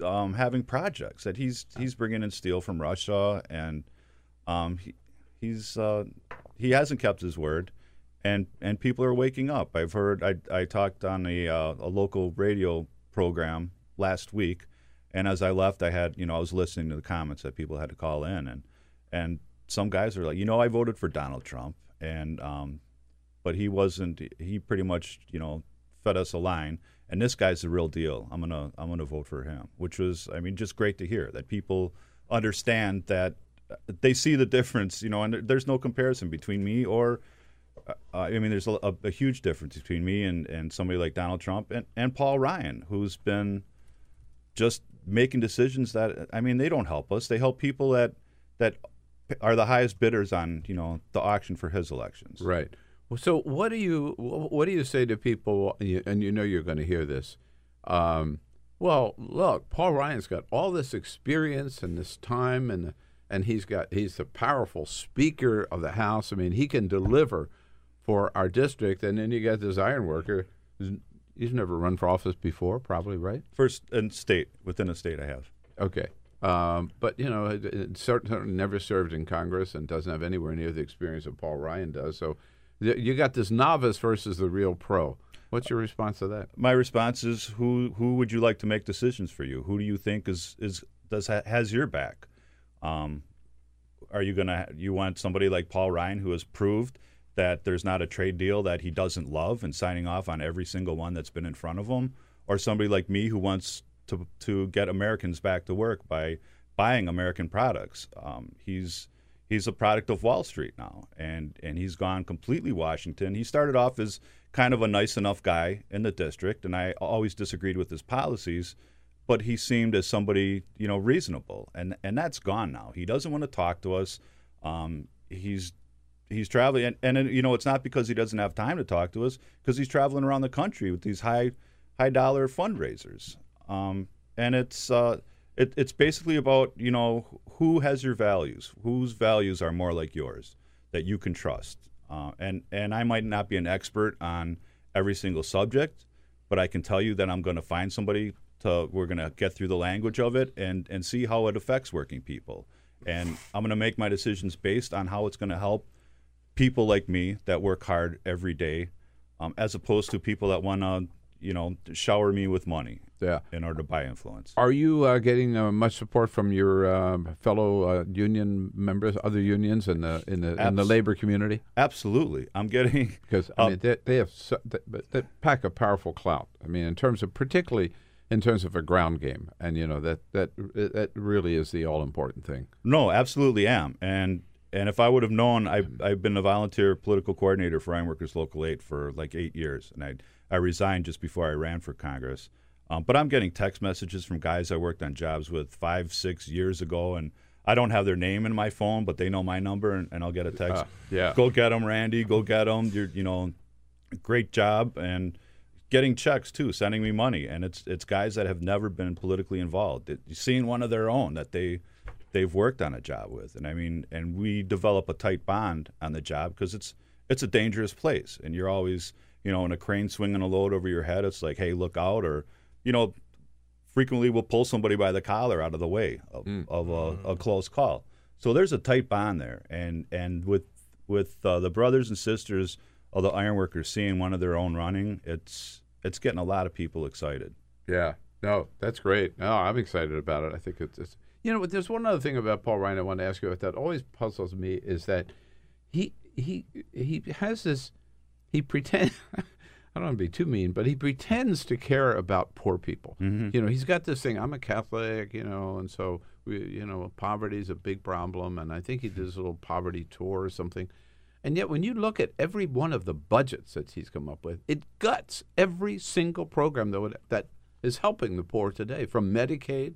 um, having projects that he's he's bringing in steel from Russia, and um, he, he's uh, he hasn't kept his word, and and people are waking up. I've heard I I talked on a uh, a local radio program last week, and as I left, I had you know I was listening to the comments that people had to call in, and and some guys are like, you know, I voted for Donald Trump, and um, but he wasn't. He pretty much you know fed us a line. And this guy's the real deal. I'm gonna I'm gonna vote for him, which was I mean just great to hear that people understand that they see the difference, you know, and there's no comparison between me or uh, I mean there's a, a, a huge difference between me and, and somebody like Donald Trump and, and Paul Ryan, who's been just making decisions that I mean they don't help us. They help people that that are the highest bidders on you know the auction for his elections. Right. So, what do you what do you say to people? And you know you're going to hear this. Um, well, look, Paul Ryan's got all this experience and this time, and and he's got he's the powerful speaker of the House. I mean, he can deliver for our district. And then you got this iron worker. He's never run for office before, probably, right? First in state within a state I have. Okay. Um, but you know, certainly never served in Congress and doesn't have anywhere near the experience that Paul Ryan does. So you got this novice versus the real pro. What's your response to that? My response is who who would you like to make decisions for you? Who do you think is is does has your back? Um, are you gonna you want somebody like Paul Ryan who has proved that there's not a trade deal that he doesn't love and signing off on every single one that's been in front of him, or somebody like me who wants to to get Americans back to work by buying American products? Um, he's he's a product of Wall Street now, and and he's gone completely Washington. He started off as kind of a nice enough guy in the district, and I always disagreed with his policies, but he seemed as somebody you know reasonable, and and that's gone now. He doesn't want to talk to us. Um, he's he's traveling, and, and you know it's not because he doesn't have time to talk to us, because he's traveling around the country with these high high dollar fundraisers, um, and it's. Uh, it, it's basically about you know who has your values, whose values are more like yours that you can trust. Uh, and and I might not be an expert on every single subject, but I can tell you that I'm going to find somebody to we're going to get through the language of it and and see how it affects working people. And I'm going to make my decisions based on how it's going to help people like me that work hard every day, um, as opposed to people that want to you know shower me with money Yeah. in order to buy influence. Are you uh, getting uh, much support from your um fellow uh, union members, other unions in the in the in the labor community? Absolutely, I'm getting [laughs] because I mean they, they have so, they, but they pack a powerful clout. I mean, in terms of particularly in terms of a ground game, and you know that that that really is the all important thing. No, absolutely am. And and if I would have known, I've, I've been a volunteer political coordinator for Ironworkers Local 8 for like eight years. And I, I resigned just before I ran for Congress. Um, but I'm getting text messages from guys I worked on jobs with five, six years ago. And I don't have their name in my phone, but they know my number. And, and I'll get a text. Ah, yeah. Go get them, Randy. Go get them. You're, you know, great job. And getting checks too, sending me money. And it's, it's guys that have never been politically involved. It, seeing one of their own that they – they've worked on a job with. And I mean, and we develop a tight bond on the job because it's it's a dangerous place, and you're always you know in a crane swinging a load over your head. It's like, hey, look out, or you know, frequently we'll pull somebody by the collar out of the way of, of a, a close call. So there's a tight bond there, and and with with uh, the brothers and sisters the ironworkers seeing one of their own running, it's it's getting a lot of people excited. Yeah, no, that's great. No, I'm excited about it. I think it's, it's you know, there's one other thing about Paul Ryan I want to ask you about that always puzzles me is that he he he has this he pretends. [laughs] I don't want to be too mean, but he pretends to care about poor people. Mm-hmm. You know, he's got this thing. I'm a Catholic, you know, and so We, you know, poverty is a big problem, and I think he does a little poverty tour or something. And yet, when you look at every one of the budgets that he's come up with, it guts every single program that would, that is helping the poor today, from Medicaid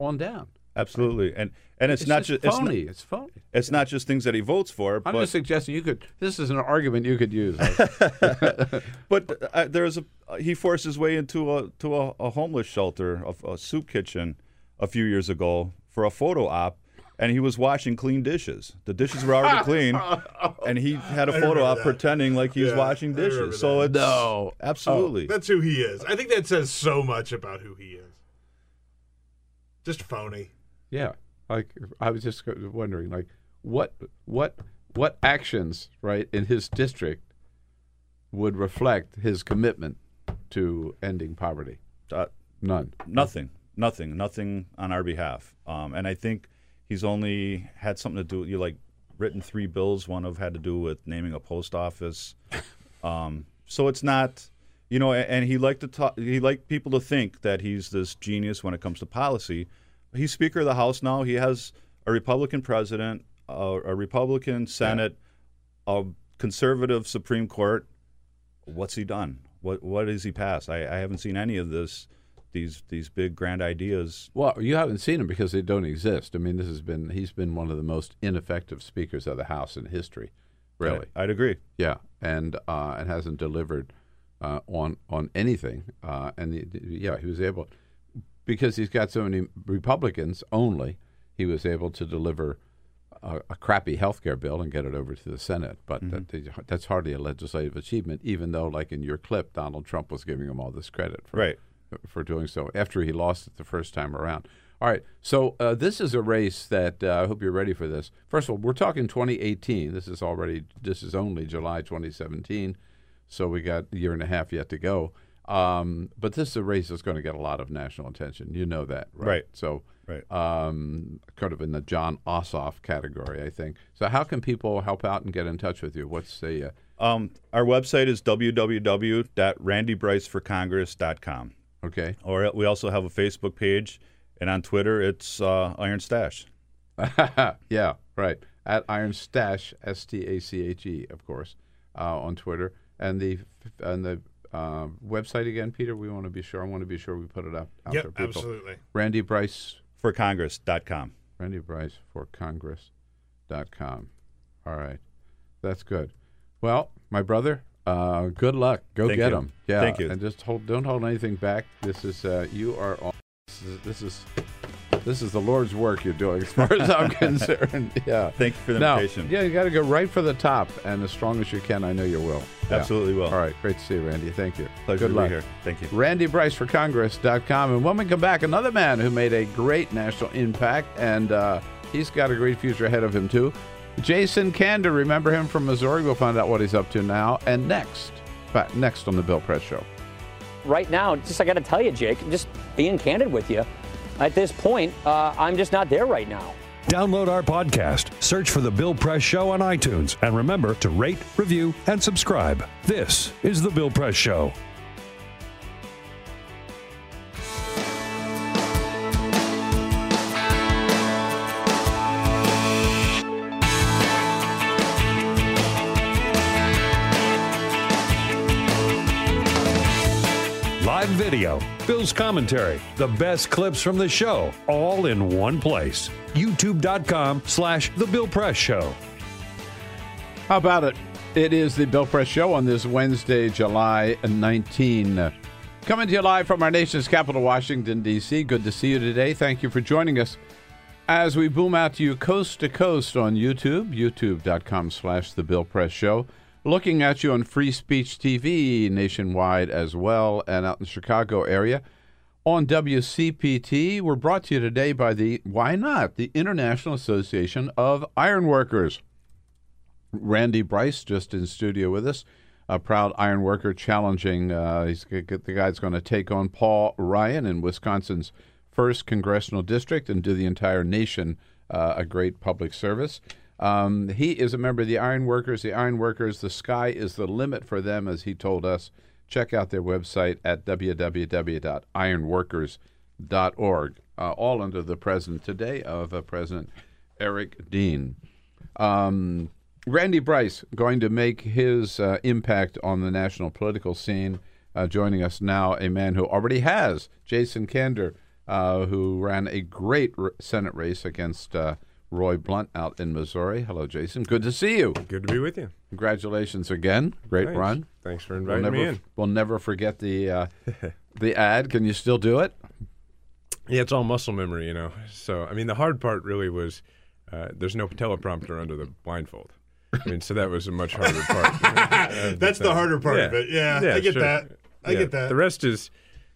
on down. Absolutely, and and it's, It's not just just phony. It's, It's phony. not, it's not just things that he votes for. I'm just suggesting you could. This is an argument you could use. [laughs] [laughs] but uh, there's a he forced his way into a to a, a homeless shelter, a, a soup kitchen, a few years ago for a photo op, and he was washing clean dishes. The dishes were already [laughs] clean, and he had a photo remember op that. pretending like he was Yeah, washing dishes. So it's No. absolutely. That's who he is. I think that says so much about who he is. Just phony. Yeah, like I was just wondering, like what what what actions right in his district would reflect his commitment to ending poverty? Uh, None. Nothing, nothing, nothing on our behalf. Um, and I think he's only had something to do. You like written three bills. One of had to do with naming a post office. [laughs] Um, so it's not, you know. And he liked to talk. He liked people to think that he's this genius when it comes to policy. He's Speaker of the House now. He has a Republican president, a, a Republican Senate, a conservative Supreme Court. What's he done? What what has he passed? I, I haven't seen any of this. These these big grand ideas. Well, you haven't seen them because they don't exist. I mean, this has been he's been one of the most ineffective speakers of the House in history. Really, I, would agree. Yeah, and uh, and hasn't delivered uh, on on anything. Uh, and the, the- yeah, he was able because he's got so many Republicans only. He was able to deliver a, a crappy health care bill and get it over to the Senate. But Mm-hmm. that, that's hardly a legislative achievement, even though, like in your clip, Donald Trump was giving him all this credit for Right. For doing so after he lost it the first time around. All right, so uh, this is a race that uh, I hope you're ready for this. First of all, we're talking 2018. This is already this is only July 2017, so we got a year and a half yet to go. Um, but this is a race that's going to get a lot of national attention. You know that, right? Right. So, Right. um, kind of in the Jon Ossoff category, I think. So, how can people help out and get in touch with you? What's the uh, Um, our website is www.randybryceforcongress.com. Okay. Or we also have a Facebook page, and on Twitter it's uh, Iron Stache. [laughs] yeah, right. At Iron Stache, S T A C H E, of course, uh, on Twitter, and the and the uh, website again, Peter. We want to be sure. I want to be sure we put it up. Out Yep, there, people. absolutely. Randy Bryce for Congress.com. Randy Bryce for Congress.com. All right, that's good. Well, my brother, uh, good luck. Go Thank get you. them. Yeah, Thank you. And just hold. Don't hold anything back. This is uh, you are on. This is, this is this is the Lord's work you're doing, as far as I'm [laughs] concerned. Yeah. Thank you for the Now, invitation. Yeah, you got to go right for the top, and as strong as you can. I know you will. Yeah. Absolutely will. All right, great to see you, Randy. Thank you. Pleasure Good to luck. be here. Thank you. Randy Bryce for Congress.com. And when we come back, another man who made a great national impact, and uh, he's got a great future ahead of him, too. Jason Kander, remember him from Missouri? We'll find out what he's up to now. And next, but next on the Bill Press Show. right now, just I got to tell you, Jake, just being candid with you, at this point, uh, I'm just not there right now. Download our podcast, search for The Bill Press Show on iTunes, and remember to rate, review, and subscribe. This is The Bill Press Show. Live video, Bill's commentary, the best clips from the show, all in one place. YouTube.com slash The Bill Press Show. How about it? It is the Bill Press Show on this Wednesday, July 19. Coming to you live from our nation's capital, Washington, D.C. Good to see you today. Thank you for joining us as we boom out to you coast to coast on YouTube, youtube.com slash The Bill Press Show. Looking at you on Free Speech TV nationwide as well and out in the Chicago area. On WCPT, we're brought to you today by the, why not, the International Association of Ironworkers. Randy Bryce just in studio with us, a proud iron worker challenging. Uh, he's the guy's going to take on Paul Ryan in Wisconsin's first congressional district and do the entire nation uh, a great public service. Um, he is a member of the Iron Workers. The Iron Workers, the sky is the limit for them, as he told us. Check out their website at www.ironworkers.org. uh, all under the president today of uh, President Eric Dean. Um, Randy Bryce going to make his uh, impact on the national political scene. Uh, joining us now, a man who already has Jason Kander, uh, who ran a great Senate race against uh, Roy Blunt out in Missouri. Hello, Jason. Good to see you. Good to be with you. Congratulations again. Great Thanks. run. Thanks for We'll inviting never, me in. We'll never forget the uh, [laughs] the ad. Can you still do it? Yeah, it's all muscle memory, you know. So, I mean, the hard part really was uh, there's no teleprompter under the blindfold. I mean, so that was a much harder part. [laughs] Uh, That's but, the uh, harder part of it. Yeah, I get that. I get that. The rest is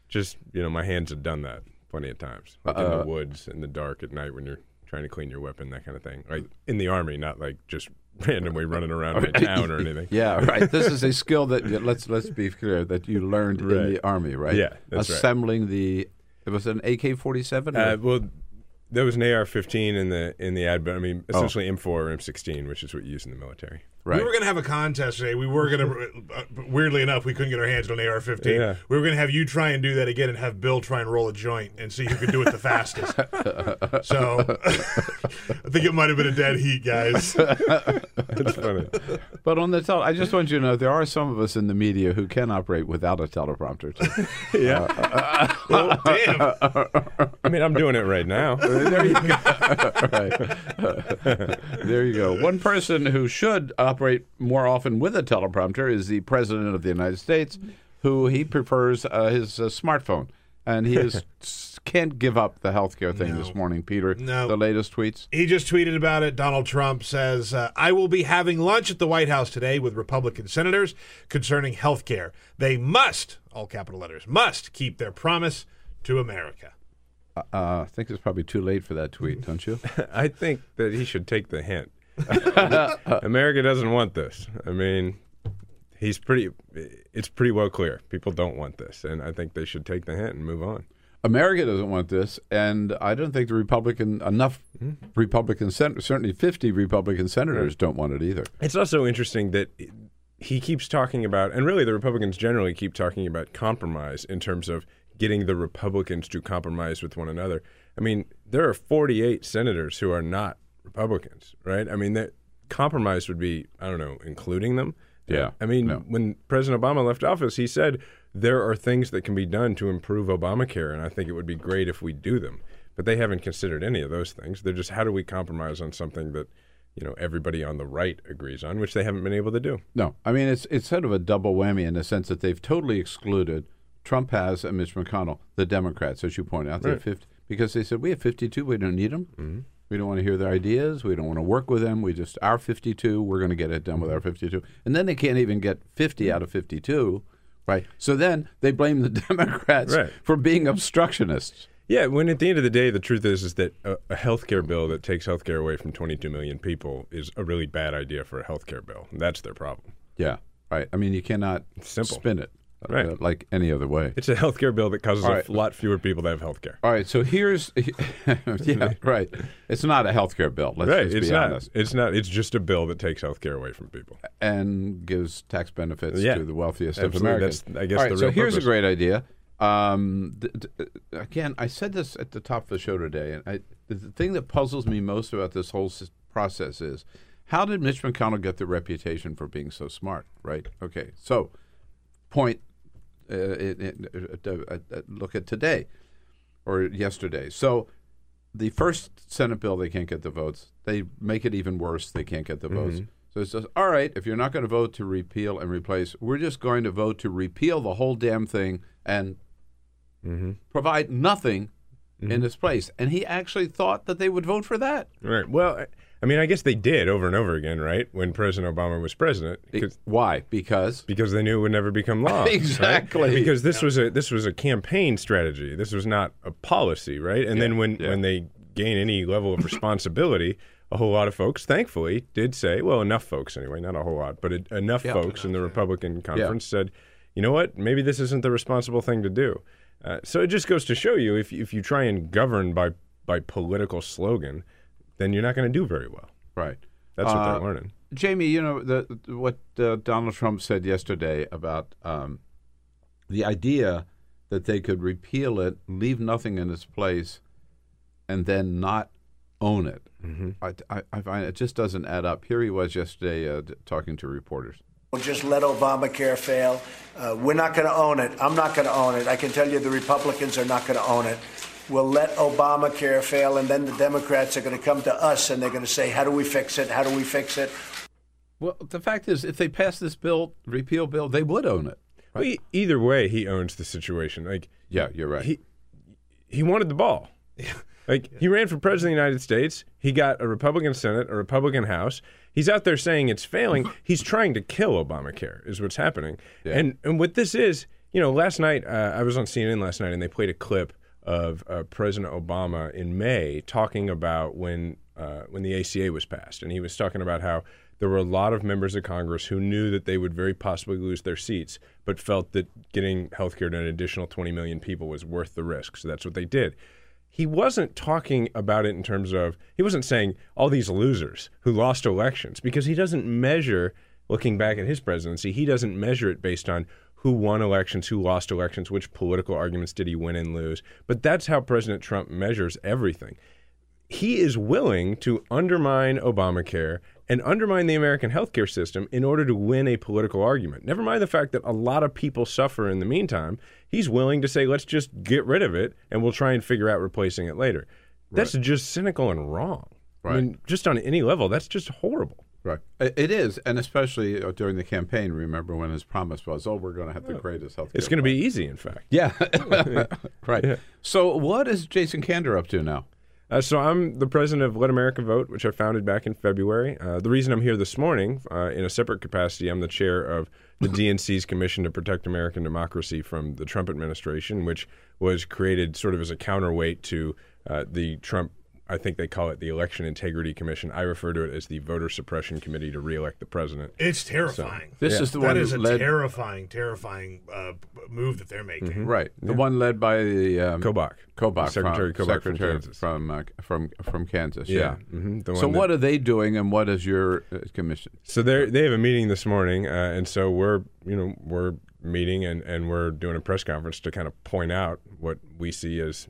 just, you know, my hands have done that plenty of times. Like in Uh, the woods, in the dark, at night when you're trying to clean your weapon, that kind of thing. Like in the army, not like just [laughs] randomly [laughs] running around my town or anything. [laughs] yeah, right. This is a skill that let's let's be clear that you learned in the army, right? Yeah, that's right. assembling the. It was an AK forty seven. Uh, well, there was an AR-15 in the in the ad, but I mean, Oh. essentially M4 or M16, which is what you use in the military. We were going to have a contest today. We were going [laughs] to, uh, weirdly enough, we couldn't get our hands on an AR-15. Yeah. We were going to have you try and do that again, and have Bill try and roll a joint and see who could do it the fastest. [laughs] so, [laughs] I think it might have been a dead heat, guys. That's funny. But on the tel- I just want you to know there are some of us in the media who can operate without a teleprompter. too. Yeah. Uh, uh, uh, well, damn. I mean, I'm doing it right now. there you go. right. there you go. One person who should operate more often with a teleprompter is the president of the United States, who he prefers uh, his uh, smartphone, and he is, [laughs] can't give up the healthcare thing this morning. Peter, No. the latest tweets. He just tweeted about it. Donald Trump says, uh, I will be having lunch at the White House today with Republican senators concerning health care. They must, all capital letters, must keep their promise to America. Uh, I think it's probably too late for that tweet, don't you? [laughs] I think that he should take the hint. [laughs] America doesn't want this. I mean, he's pretty. It's pretty well clear. People don't want this, and I think they should take the hint and move on. America doesn't want this, and I don't think the Republican enough hmm. Republican sen- certainly fifty Republican senators hmm. don't want it either. It's also interesting that he keeps talking about, and really the Republicans generally keep talking about compromise in terms of getting the Republicans to compromise with one another. I mean, there are 48 senators who are not Republicans, right? I mean, that compromise would be, I don't know, including them. Yeah. I mean, when President Obama left office, he said there are things that can be done to improve Obamacare, and I think it would be great if we do them. But they haven't considered any of those things. They're just how do we compromise on something that you know everybody on the right agrees on, which they haven't been able to do. No, I mean it's it's sort of a double whammy in the sense that they've totally excluded Trump has and Mitch McConnell, the Democrats, as you point out, Right. 50, because they said we have fifty-two, we don't need them. Mm-hmm. We don't want to hear their ideas. We don't want to work with them. We just our fifty-two. We're going to get it done with our Mm-hmm. fifty-two, and then they can't even get fifty out of fifty-two, right? So then they blame the [laughs] Democrats Right. for being obstructionists. Yeah, when at the end of the day, the truth is is that a, a health care bill that takes health care away from 22 million people is a really bad idea for a health care bill. That's their problem. Yeah, right. I mean, you cannot simple. spin it uh, Right. like any other way. It's a health care bill that causes All a lot fewer people to have health care. All right, so here's [laughs] yeah, right. It's not a health care bill. Let's right, just it's be not. honest. It's not. It's just a bill that takes health care away from people. and gives tax benefits Yeah. to the wealthiest of Americans. That's, I guess, All right, the so here's purpose. a great idea. Um, th- th- again, I said this at the top of the show today, and I, the, the thing that puzzles me most about this whole s- process is how did Mitch McConnell get the reputation for being so smart? Right? Okay, so point. Uh, it, it, uh, uh, uh, look at today or yesterday. So the first Senate bill, they can't get the votes. They make it even worse. They can't get the votes. Mhm. So it says, all right, if you're not going to vote to repeal and replace, we're just going to vote to repeal the whole damn thing and Mm-hmm. provide nothing in its place. And he actually thought that they would vote for that. Right. Well, I- mean, I guess they did over and over again, right? When President Obama was president. Why? Because because they knew it would never become law. [laughs] right? Exactly. Because this was a this was a campaign strategy. This was not a policy, right? And then when when they gain any level of responsibility, a whole lot of folks, thankfully, did say, well, enough folks anyway, not a whole lot, but it, enough Yeah. folks in the Republican conference said, you know what? Maybe this isn't the responsible thing to do. Uh, so it just goes to show you if if you try and govern by by political slogan, then you're not going to do very well. Right. That's what Uh, they're learning. Jamie, you know the, what uh, Donald Trump said yesterday about um, the idea that they could repeal it, leave nothing in its place, and then not own it. I, I, I find it just doesn't add up. Here he was yesterday uh, talking to reporters. We'll just let Obamacare fail. Uh, we're not going to own it. I'm not going to own it. I can tell you the Republicans are not going to own it. We'll let Obamacare fail, and then the Democrats are going to come to us and they're going to say, How do we fix it? How do we fix it? Well, the fact is, if they pass this bill, repeal bill, they would own it. Well, e- either way, he owns the situation. Like, yeah, you're right. He he wanted the ball. [laughs] Like he ran for president of the United States. He got a Republican Senate, a Republican House. He's out there saying it's failing. [laughs] He's trying to kill Obamacare, is what's happening. And and what this is, you know, last night uh, I was on CNN last night, and they played a clip of uh, President Obama in May talking about when uh, when the ACA was passed, and he was talking about how there were a lot of members of Congress who knew that they would very possibly lose their seats, but felt that getting health care to an additional 20 million people was worth the risk. So that's what they did. He wasn't talking about it in terms of, he wasn't saying all these losers who lost elections, because he doesn't measure, looking back at his presidency, he doesn't measure it based on who won elections, who lost elections, which political arguments did he win and lose. But that's how President Trump measures everything he is willing to undermine Obamacare and undermine the American healthcare system in order to win a political argument. Never mind the fact that a lot of people suffer in the meantime. He's willing to say, let's just get rid of it and we'll try and figure out replacing it later. That's just cynical and wrong. I mean, just on any level, that's just horrible. Right. It it is, and especially uh, during the campaign. Remember when his promise was, "Oh, we're going to have the greatest health." It's going to be easy, in fact. Yeah. [laughs] right. So, what is Jason Kander up to now? Uh, so I'm the president of Let America Vote, which I founded back in February. Uh, the reason I'm here this morning, uh, in a separate capacity, I'm the chair of the [laughs] DNC's Commission to Protect American Democracy from the Trump administration, which was created sort of as a counterweight to uh, the Trump. I think they call it the Election Integrity Commission. I refer to it as the Voter Suppression Committee to reelect the president. It's terrifying. So, yeah. Is the that one that is a terrifying, terrifying uh, move that they're making. Mm-hmm. Right. The one led by the um, Kobach. Kobach, Secretary from, Kobach from Kansas. from uh, from from Kansas. Yeah. Yeah. Mhm. The So, that- what are they doing, and what is your uh, commission? So they they have a meeting this morning, uh, and so we're you know we're meeting and, and we're doing a press conference to kind of point out what we see as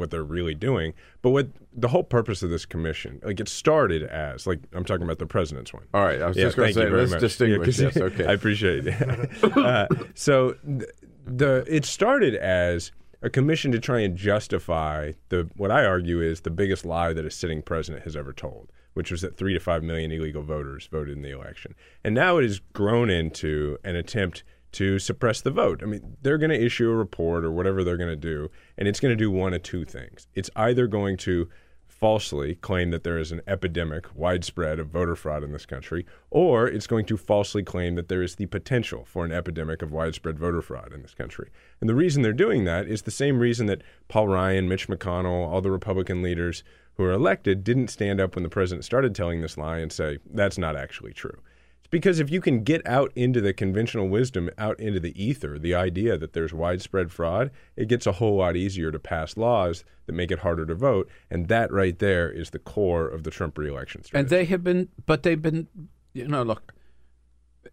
what they're really doing. But what the whole purpose of this commission, like it started as like I'm talking about the president's one. All right, I was Yeah, just going to say, let's much. distinguish. 'cause yes, okay. [laughs] I appreciate it. [laughs] uh, so th- the it started as a commission to try and justify the what I argue is the biggest lie that a sitting president has ever told, which was that three to five million illegal voters voted in the election, and now it has grown into an attempt to suppress the vote. I mean, they're going to issue a report or whatever they're going to do, and it's going to do one of two things. It's either going to falsely claim that there is an epidemic, widespread of voter fraud in this country, or it's going to falsely claim that there is the potential for an epidemic of widespread voter fraud in this country. And the reason they're doing that is the same reason that Paul Ryan, Mitch McConnell, all the Republican leaders who are elected didn't stand up when the president started telling this lie and say, that's not actually true. Because if you can get out into the conventional wisdom, out into the ether, the idea that there's widespread fraud, it gets a whole lot easier to pass laws that make it harder to vote. And that right there is the core of the Trump reelection strategy. And they have been, but they've been, you know, look,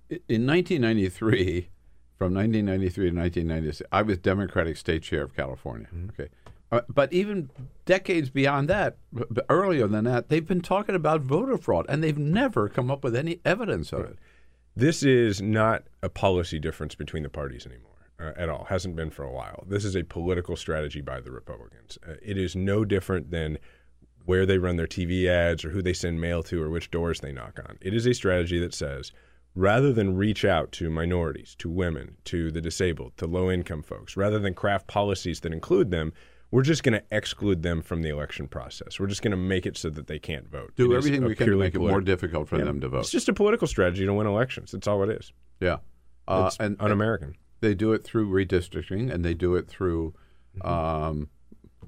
in 1993, from 1993 to 1996, I was Democratic State Chair of California. Mm-hmm. Okay. Uh, but even decades beyond that, b- earlier than that, they've been talking about voter fraud, and they've never come up with any evidence of it. This is not a policy difference between the parties anymore uh, at all. Hasn't been for a while. This is a political strategy by the Republicans. Uh, it is no different than where they run their TV ads or who they send mail to or which doors they knock on. It is a strategy that says rather than reach out to minorities, to women, to the disabled, to low income folks, rather than craft policies that include them, we're just going to exclude them from the election process. We're just going to make it so that they can't vote. Do It everything we can to make it more difficult for Yeah. them to vote. It's just a political strategy to win elections. That's all it is. Yeah. Uh, It's and un-American. and They do it through redistricting, and they do it through Mm-hmm. um,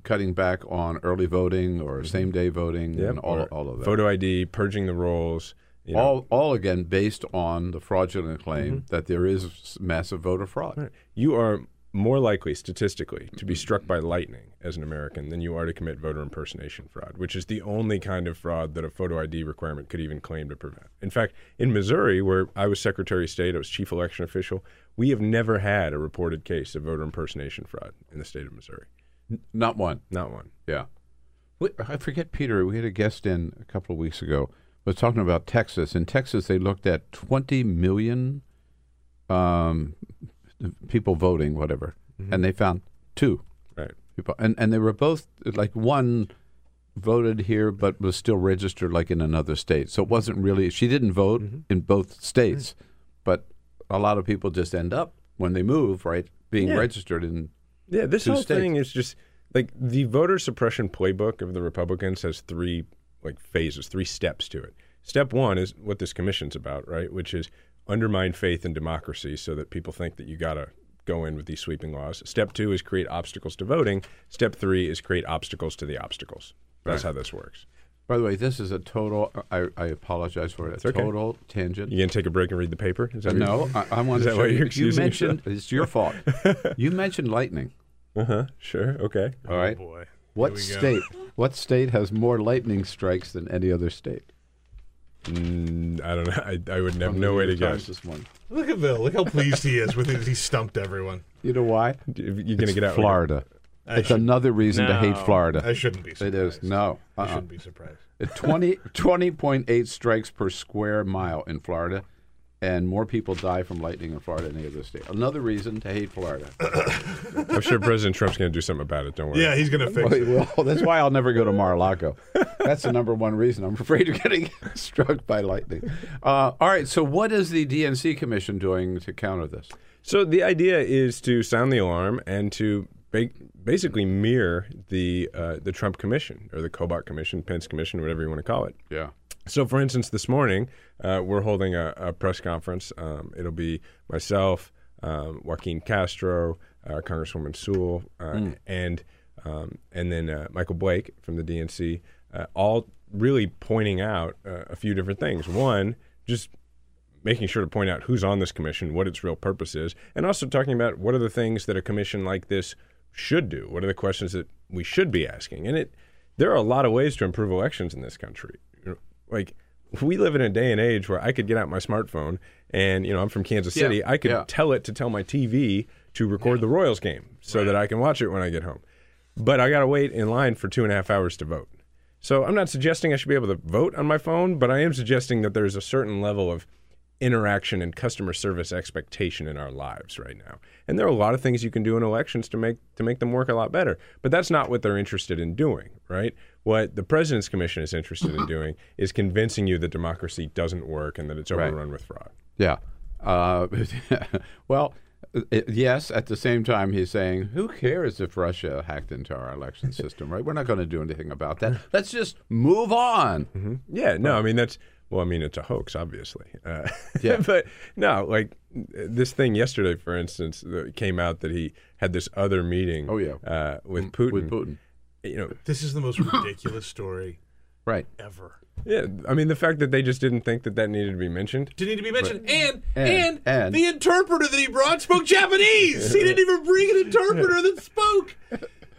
cutting back on early voting or same day voting Yep, and all, or all of that. Photo ID, purging the rolls. You know. all, all again based on the fraudulent claim Mhm. that there is massive voter fraud. You are more likely statistically to be struck by lightning as an American than you are to commit voter impersonation fraud, which is the only kind of fraud that a photo ID requirement could even claim to prevent. In fact, in Missouri, where I was Secretary of State, I was chief election official, we have never had a reported case of voter impersonation fraud in the state of Missouri. Not one. Not one. Yeah. I forget, Peter. We had a guest in a couple of weeks ago. Was talking about Texas. In Texas, they looked at 20 million um, people voting, whatever, mm-hmm. and they found two Right. people, and and they were both like one voted here but was still registered like in another state. So it wasn't really. She didn't vote mm-hmm. in both states, mm-hmm. but a lot of people just end up when they move, right, being Yeah. registered in. Yeah, this whole states. thing is just like the voter suppression playbook of the Republicans has three like phases, three steps to it. Step one is what this commission's about, right? Which is undermine faith in democracy so that people think that you got to go in with these sweeping laws. Step two is create obstacles to voting. Step three is create obstacles to the obstacles. That's Right. how this works. By the way, this is a total. I, I apologize for it. It's A okay. total tangent. You gonna take a break and read the paper? Is that no, you're- I, I want Is to that show why you. you're You mentioned yourself? it's your fault. [laughs] you mentioned lightning. Uh huh. Sure. Okay. All right. Oh, boy. What Here we go. state? What state has more lightning strikes than any other state? Mm, I don't know. [laughs] I, I would have no way to York Times guess. This one. Look at Bill. Look how pleased he is with it. He stumped everyone. You know why? You're gonna get out. Florida. I It's should- another reason to hate Florida. I shouldn't be surprised. It is. No. I Uh-uh. shouldn't be surprised. At 20, 20.8 strikes per square mile in Florida, and more people die from lightning in Florida than any other state. Another reason to hate Florida. [coughs] I'm sure President Trump's going to do something about it. Don't worry. Yeah, he's going to fix Well, it. will. [laughs] That's why I'll never go to Mar-a-Lago. That's the number one reason. I'm [laughs] afraid of getting [laughs] struck by lightning. Uh, all right. So, what is the DNC commission doing to counter this? So the idea is to sound the alarm and to ba- basically mirror the uh, the Trump Commission or the Kobach Commission, Pence Commission, whatever you want to call it. Yeah. So, for instance, this morning uh, we're holding a, a press conference. Um, it'll be myself, um, Joaquin Castro, uh, Congresswoman Sewell, uh, Mm. and um, and then uh, Michael Blake from the DNC, uh, all really pointing out uh, a few different things. One, just making sure to point out who's on this commission, what its real purpose is, and also talking about what are the things that a commission like this should do. What are the questions that we should be asking? And it there are a lot of ways to improve elections in this country. Like we live in a day and age where I could get out my smartphone and you know I'm from Kansas Yeah, City. I could yeah. tell it to tell my TV to record the Royals game so that I can watch it when I get home. But I got to wait in line for two and a half hours to vote. So I'm not suggesting I should be able to vote on my phone, but I am suggesting that there's a certain level of interaction and customer service expectation in our lives right now. And there are a lot of things you can do in elections to make to make them work a lot better. But that's not what they're interested in doing, right? What the President's Commission is interested in [clears throat] doing is convincing you that democracy doesn't work and that it's Right. overrun with fraud. Yeah. Uh, [laughs] well, uh, yes. At the same time, he's saying, "Who cares if Russia hacked into our election [laughs] system? Right? We're not going to do anything about that. Let's just move on." Mm-hmm. Yeah, no, I mean that's well, I mean it's a hoax, obviously. Uh, [laughs] Yeah. but no, like this thing yesterday, for instance, that came out that he had this other meeting. Oh, yeah. uh, with Putin. With Putin. You know, This is the most [clears throat] ridiculous story Right. ever. yeah. I mean the fact that they just didn't think that that needed to be mentioned. Didn't need to be mentioned. And, And- and and- the interpreter that he brought spoke Japanese. he didn't even bring an [laughs] interpreter that spoke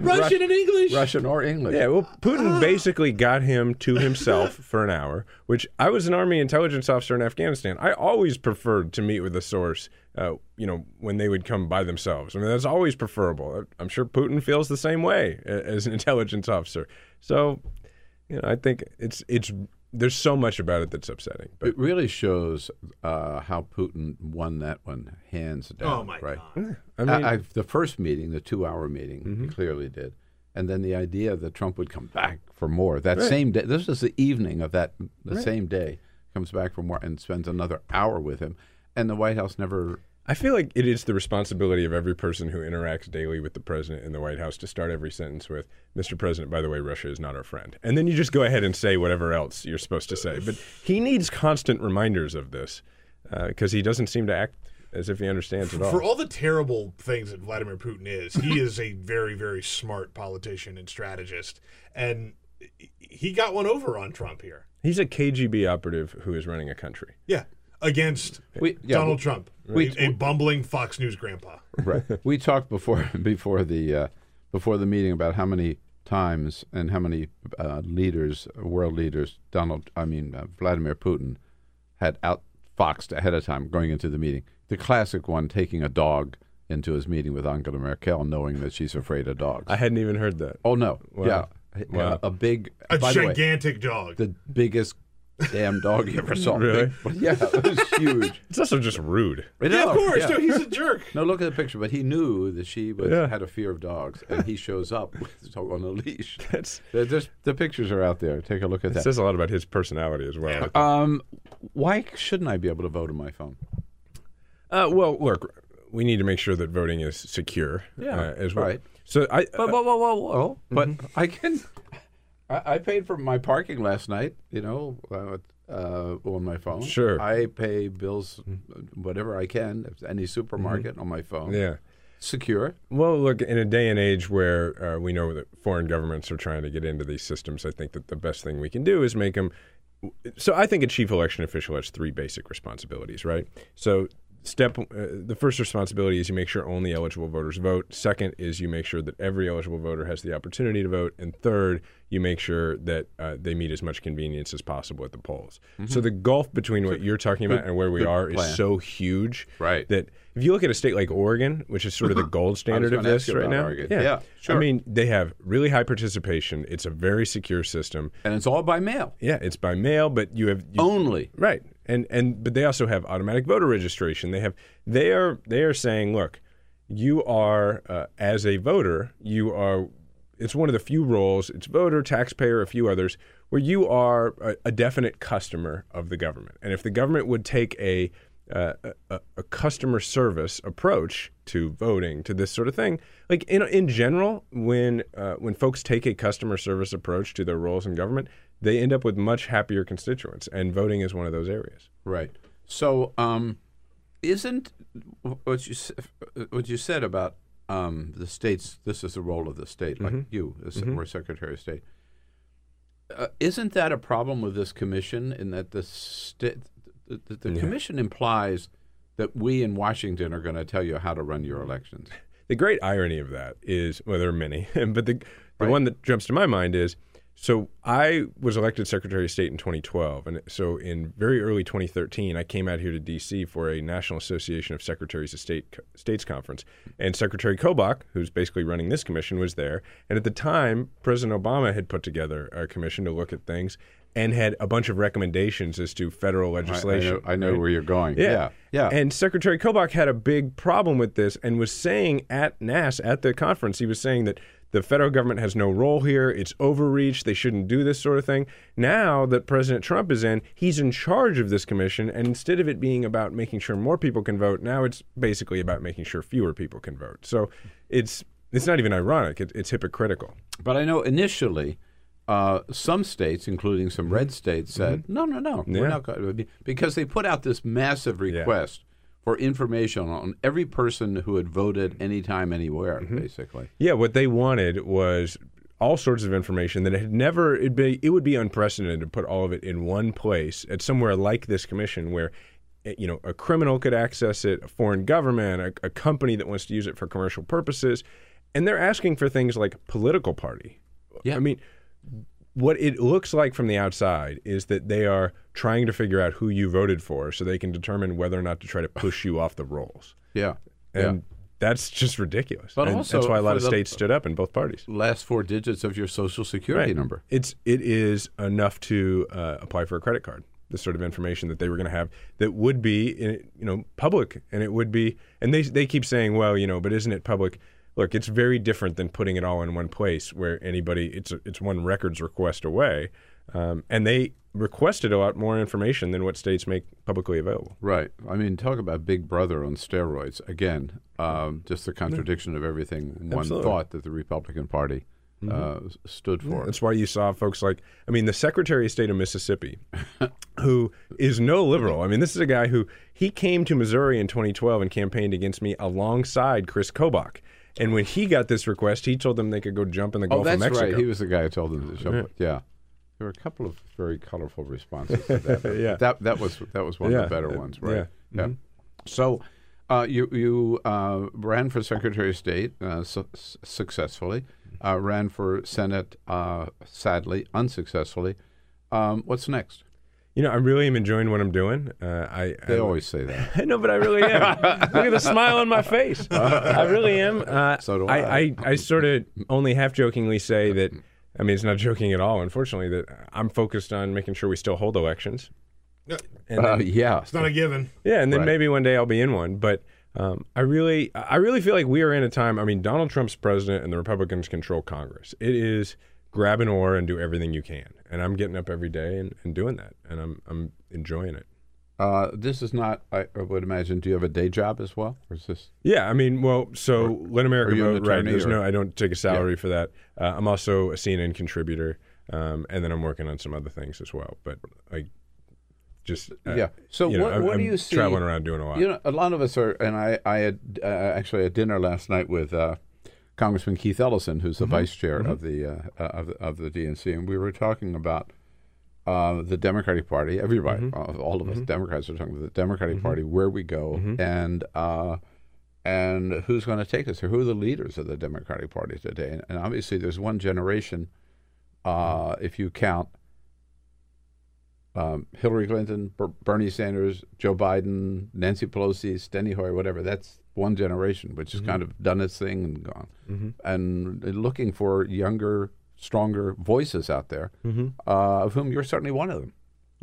Russian and English. Russian or English. Yeah, well, Putin basically got him to [laughs] himself for an hour, which I was an army intelligence officer in Afghanistan. I always preferred to meet with a source, uh, you know, when they would come by themselves. I mean, that's always preferable. I'm sure Putin feels the same way as an [laughs] intelligence officer. So, you know, I think it's it's there's so much about it that's upsetting. But It really shows uh, how Putin won that one hands down. Oh, my right? God. I mean, I, the first meeting, the two-hour meeting, Mm-hmm. clearly did, and then the idea that Trump would come back for more that Right. same day. This was the evening of that the Right. same day. Comes back for more and spends another hour with him, and the White House never. I feel like it is the responsibility of every person who interacts daily with the president in the White House to start every sentence with, Mr. President, by the way, Russia is not our friend. And then you just go ahead and say whatever else you're supposed to say. But he needs constant reminders of this uh, because he doesn't seem to act as if he understands it all. For all the terrible things that Vladimir Putin is, he is a very, very smart politician and strategist. And he got one over on Trump here. He's a KGB operative who is running a country. Yeah. Against We- yeah, Donald we- Trump, we- a, a bumbling Fox News grandpa. Right. [laughs] we talked before [laughs] before the uh, before the meeting about how many times and how many uh, leaders, world leaders, Donald, I mean uh, Vladimir Putin, had outfoxed ahead of time going into the meeting. The classic one, taking a dog into his meeting with Angela Merkel, knowing that she's afraid of dogs. I hadn't even heard that. Oh no! Wow. Yeah, Uh, a big, A by the way, gigantic dog. the biggest damn dog you ever saw. Really? But yeah, it was huge. [laughs] It's also just rude. I Yeah, of course. yeah. No, he's a jerk. No, look at the picture. But he knew that she was, Yeah. had a fear of dogs, and he shows up with the dog on a leash. [laughs] That's, They're just- the pictures are out there. Take a look at it that. says a lot about his personality as well. [laughs] Um, why shouldn't I be able to vote on my phone? Uh, well, look, we need to make sure that voting is secure Yeah, uh, as well. right. So I, But whoa, whoa, whoa, whoa! But Mm-hmm. I can. I, I paid for my parking last night. You know, uh, uh, on my phone. Sure. Mm-hmm. I pay bills, whatever I can, if any supermarket on my phone. yeah. Secure. Well, look, in a day and age where uh, we know that foreign governments are trying to get into these systems, I think that the best thing we can do is make them. So I think a chief election official has three basic responsibilities, right? So step uh, the first responsibility is you make sure only eligible voters vote. Second is you make sure that every eligible voter has the opportunity to vote, and third, you make sure that uh, they meet as much convenience as possible at the polls. So the gulf between what you're talking about good- and where we are plan. is so huge Right. that if you look at a state like Oregon, which is sort of the [laughs] gold standard of this right now, Oregon. Yeah, sure. I mean, they have really high participation. It's a very secure system, and it's all by mail. Yeah, it's by mail, but you have you, Only. right, and and but they also have automatic voter registration. They have they are they are saying, look, you are uh, as a voter, you are. It's one of the few roles. It's voter, taxpayer, a few others, where you are a, a definite customer of the government. And if the government would take a uh, a, a customer service approach to voting to this sort of thing. Like in in general, when uh, when folks take a customer service approach to their roles in government, they end up with much happier constituents, and voting is one of those areas. Right. So, um, isn't what you what you said about um, the states? This is the role of the state, like Mhm. you, as Mhm. or Secretary of State. Uh, isn't that a problem with this commission? In that the state, the, the, the Yeah. commission implies that we in Washington are going to tell you how to run your elections. The great irony of that is, well, there are many, [laughs] but the the one that jumps to my mind is, so I was elected Secretary of State in 2012, and so in very early 2013, I came out here to D.C. for a National Association of Secretaries of State States conference, and Secretary Kobach, who's basically running this commission, was there, and at the time, President Obama had put together a commission to look at things. And had a bunch of recommendations as to federal legislation. I know right? where you're going. Yeah. Yeah, yeah. And Secretary Kobach had a big problem with this and was saying at NAS, at the conference, he was saying that the federal government has no role here. It's overreach. They shouldn't do this sort of thing. Now that President Trump is in, he's in charge of this commission. And instead of it being about making sure more people can vote, now it's basically about making sure fewer people can vote. So it's it's not even ironic. It, it's hypocritical. But I know initially, uh, some states, including some red states, said, "No, no, no, Mm-hmm. Yeah. we're not going to," be because they put out this massive request for information on every person who had voted anytime, anywhere, Mm-hmm. basically. Yeah, what they wanted was all sorts of information that had never it'd be it would be unprecedented to put all of it in one place at somewhere like this commission where eh, you know a criminal could access it, a foreign government, a, a company that wants to use it for commercial purposes, and they're asking for things like political party. Yeah. I mean, what it looks like from the outside is that they are trying to figure out who you voted for so they can determine whether or not to try to push you off the rolls. Yeah, And yeah. that's just ridiculous. But And also that's why a lot of states stood up in both parties. Last four digits of your social security Right. number. It's it is enough to uh, apply for a credit card. The sort of information that they were going to have that would be eh, you know public, and it would be. And they they keep saying, well, you know, but isn't it public? Look, it's very different than putting it all in one place where anybody it's it's one records request away, um, and they requested a lot more information than what states make publicly available. Right. I mean, talk about Big Brother on steroids. Again, um, just the contradiction of everything one Absolutely. thought that the Republican Party uh, stood for. That's why you saw folks like, I mean, the Secretary of State of Mississippi, [laughs] who is no liberal. I mean, this is a guy who he came to Missouri in 2012 and campaigned against me alongside Chris Kobach. And when he got this request, he told them they could go jump in the Oh, Gulf that's of Mexico. right. He was the guy who told them to jump. Yeah. Yeah. There were a couple of very colorful responses to that. [laughs] Yeah. That that was that was one Yeah. of the better ones, right? yeah. Mhm. So, uh, you you uh, ran for Secretary of State uh, su- successfully. Uh, ran for Senate, uh, sadly unsuccessfully. Um, what's next? You know, I really am enjoying what I'm doing. Uh, I They I, always say that. [laughs] I know, but I really am. [laughs] Look at the smile on my face. I really am. Uh, So do I. I. I, I sort of only half jokingly say that I mean, it's not joking at all. Unfortunately, that I'm focused on making sure we still hold elections. And Uh, then- yeah. It's not a given. yeah, and then Right. maybe one day I'll be in one. But um, I really, I really feel like we are in a time. I mean, Donald Trump's president, and the Republicans control Congress. It is grab an oar and do everything you can. And I'm getting up every day and, and doing that, and I'm I'm enjoying it. Uh, this is not. I, I would imagine. Do you have a day job as well, or is this? Yeah, I mean, well, so let America vote. Right? There's or- no, I don't take a salary for that. Uh, I'm also a CNN contributor, um, and then I'm working on some other things as well. But like, just uh, yeah. So you know, what, I'm, what do I'm you see? Traveling around doing a lot. You know, a lot of us are, and I, I had uh, actually a dinner last night with uh, Congressman Keith Ellison, who's the Mm-hmm. vice chair of the uh, of the of the DNC, and we were talking about uh, the Democratic Party. Everybody, Mm-hmm. all of us Democrats are talking about the Democratic Party, where we go, Mm-hmm. and uh, and who's going to take us there? Who are the leaders of the Democratic Party today? And, and obviously, there's one generation, uh, if you count um, Hillary Clinton, Ber- Bernie Sanders, Joe Biden, Nancy Pelosi, Steny Hoyer, whatever. That's one generation which has kind of done its thing and gone. Mhm. And looking for younger, stronger voices out there, Mhm. uh, of whom you're certainly one of them.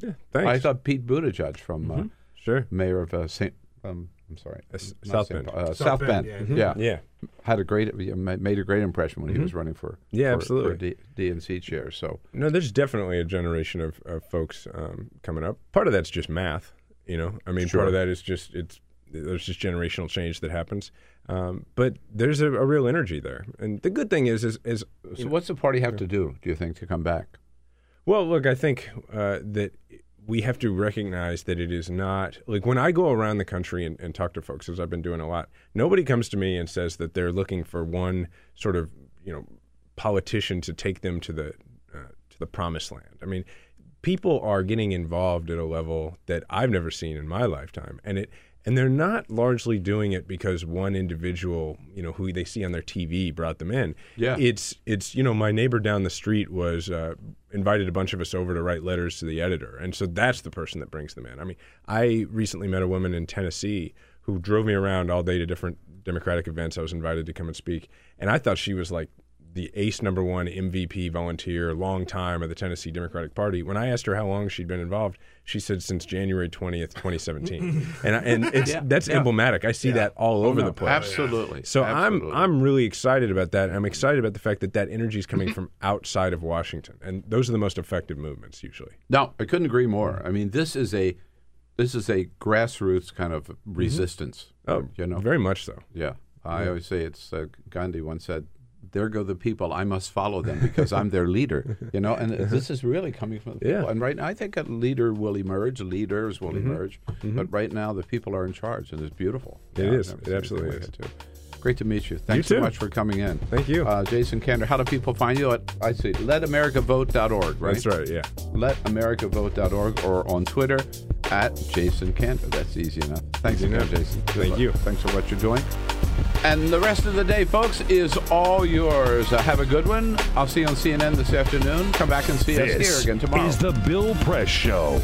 Yeah, thanks. I thought Pete Buttigieg from uh, Mhm. Sure. mayor of uh, St. Um, I'm sorry, S- South Bend. Paul, uh, South South, Bend, Bend. yeah. Yeah, Mhm. Yeah. Had a great, made a great impression when he was running for Yeah, for- absolutely. for D- DNC chair. So No, there's definitely a generation of, of folks um, coming up. Part of that's just math, you know. I mean, Sure. part of that is just it's there's just generational change that happens. Um, but there's a, a real energy there, and the good thing is is is So know- what's the party have to do, do you think, to come back? Well, look, I think uh, that we have to recognize that it is not like when I go around the country and, and talk to folks, as I've been doing a lot. Nobody comes to me and says that they're looking for one sort of you know politician to take them to the uh, to the promised land. I mean, people are getting involved at a level that I've never seen in my lifetime, and it and they're not largely doing it because one individual, you know, who they see on their TV brought them in. Yeah. it's it's you know, my neighbor down the street was uh, invited a bunch of us over to write letters to the editor, and so that's the person that brings them in. I mean, I recently met a woman in Tennessee who drove me around all day to different Democratic events. I was invited to come and speak, and I thought she was like the ace number one MVP volunteer, long time of the Tennessee Democratic Party. When I asked her how long she'd been involved, she said since January twentieth, twenty seventeen, [laughs] and I, and it's Yeah, that's yeah. emblematic. I see that all Oh, over no, the place. absolutely, So absolutely. I'm I'm really excited about that. I'm excited about the fact that that energy is coming [laughs] from outside of Washington, and those are the most effective movements usually. No, I couldn't agree more. I mean, this is a this is a grassroots kind of resistance. Oh, you know, very much so. Yeah, I always say it's uh, Gandhi once said, "There go the people. I must follow them because I'm their leader." You know, and this is really coming from the people. Yeah. And right now, I think a leader will emerge. Leaders will Mhm. emerge. Mhm. But right now, the people are in charge, and it's beautiful. It Yeah, is. It absolutely is. too. Great to meet you. Thanks so too. much for coming in. Thank you. Uh, Jason Kander. How do people find you? At, I see, letamericavote.org, right? That's right. Yeah. letamericavote.org or on Twitter at Jason Kander. That's easy enough. Thanks Easy again, enough. Jason. Good Thank luck. you. Thanks for what you're doing. And the rest of the day, folks, is all yours. Uh, have a good one. I'll see you on CNN this afternoon. Come back and see us here again tomorrow. is the Bill Press Show.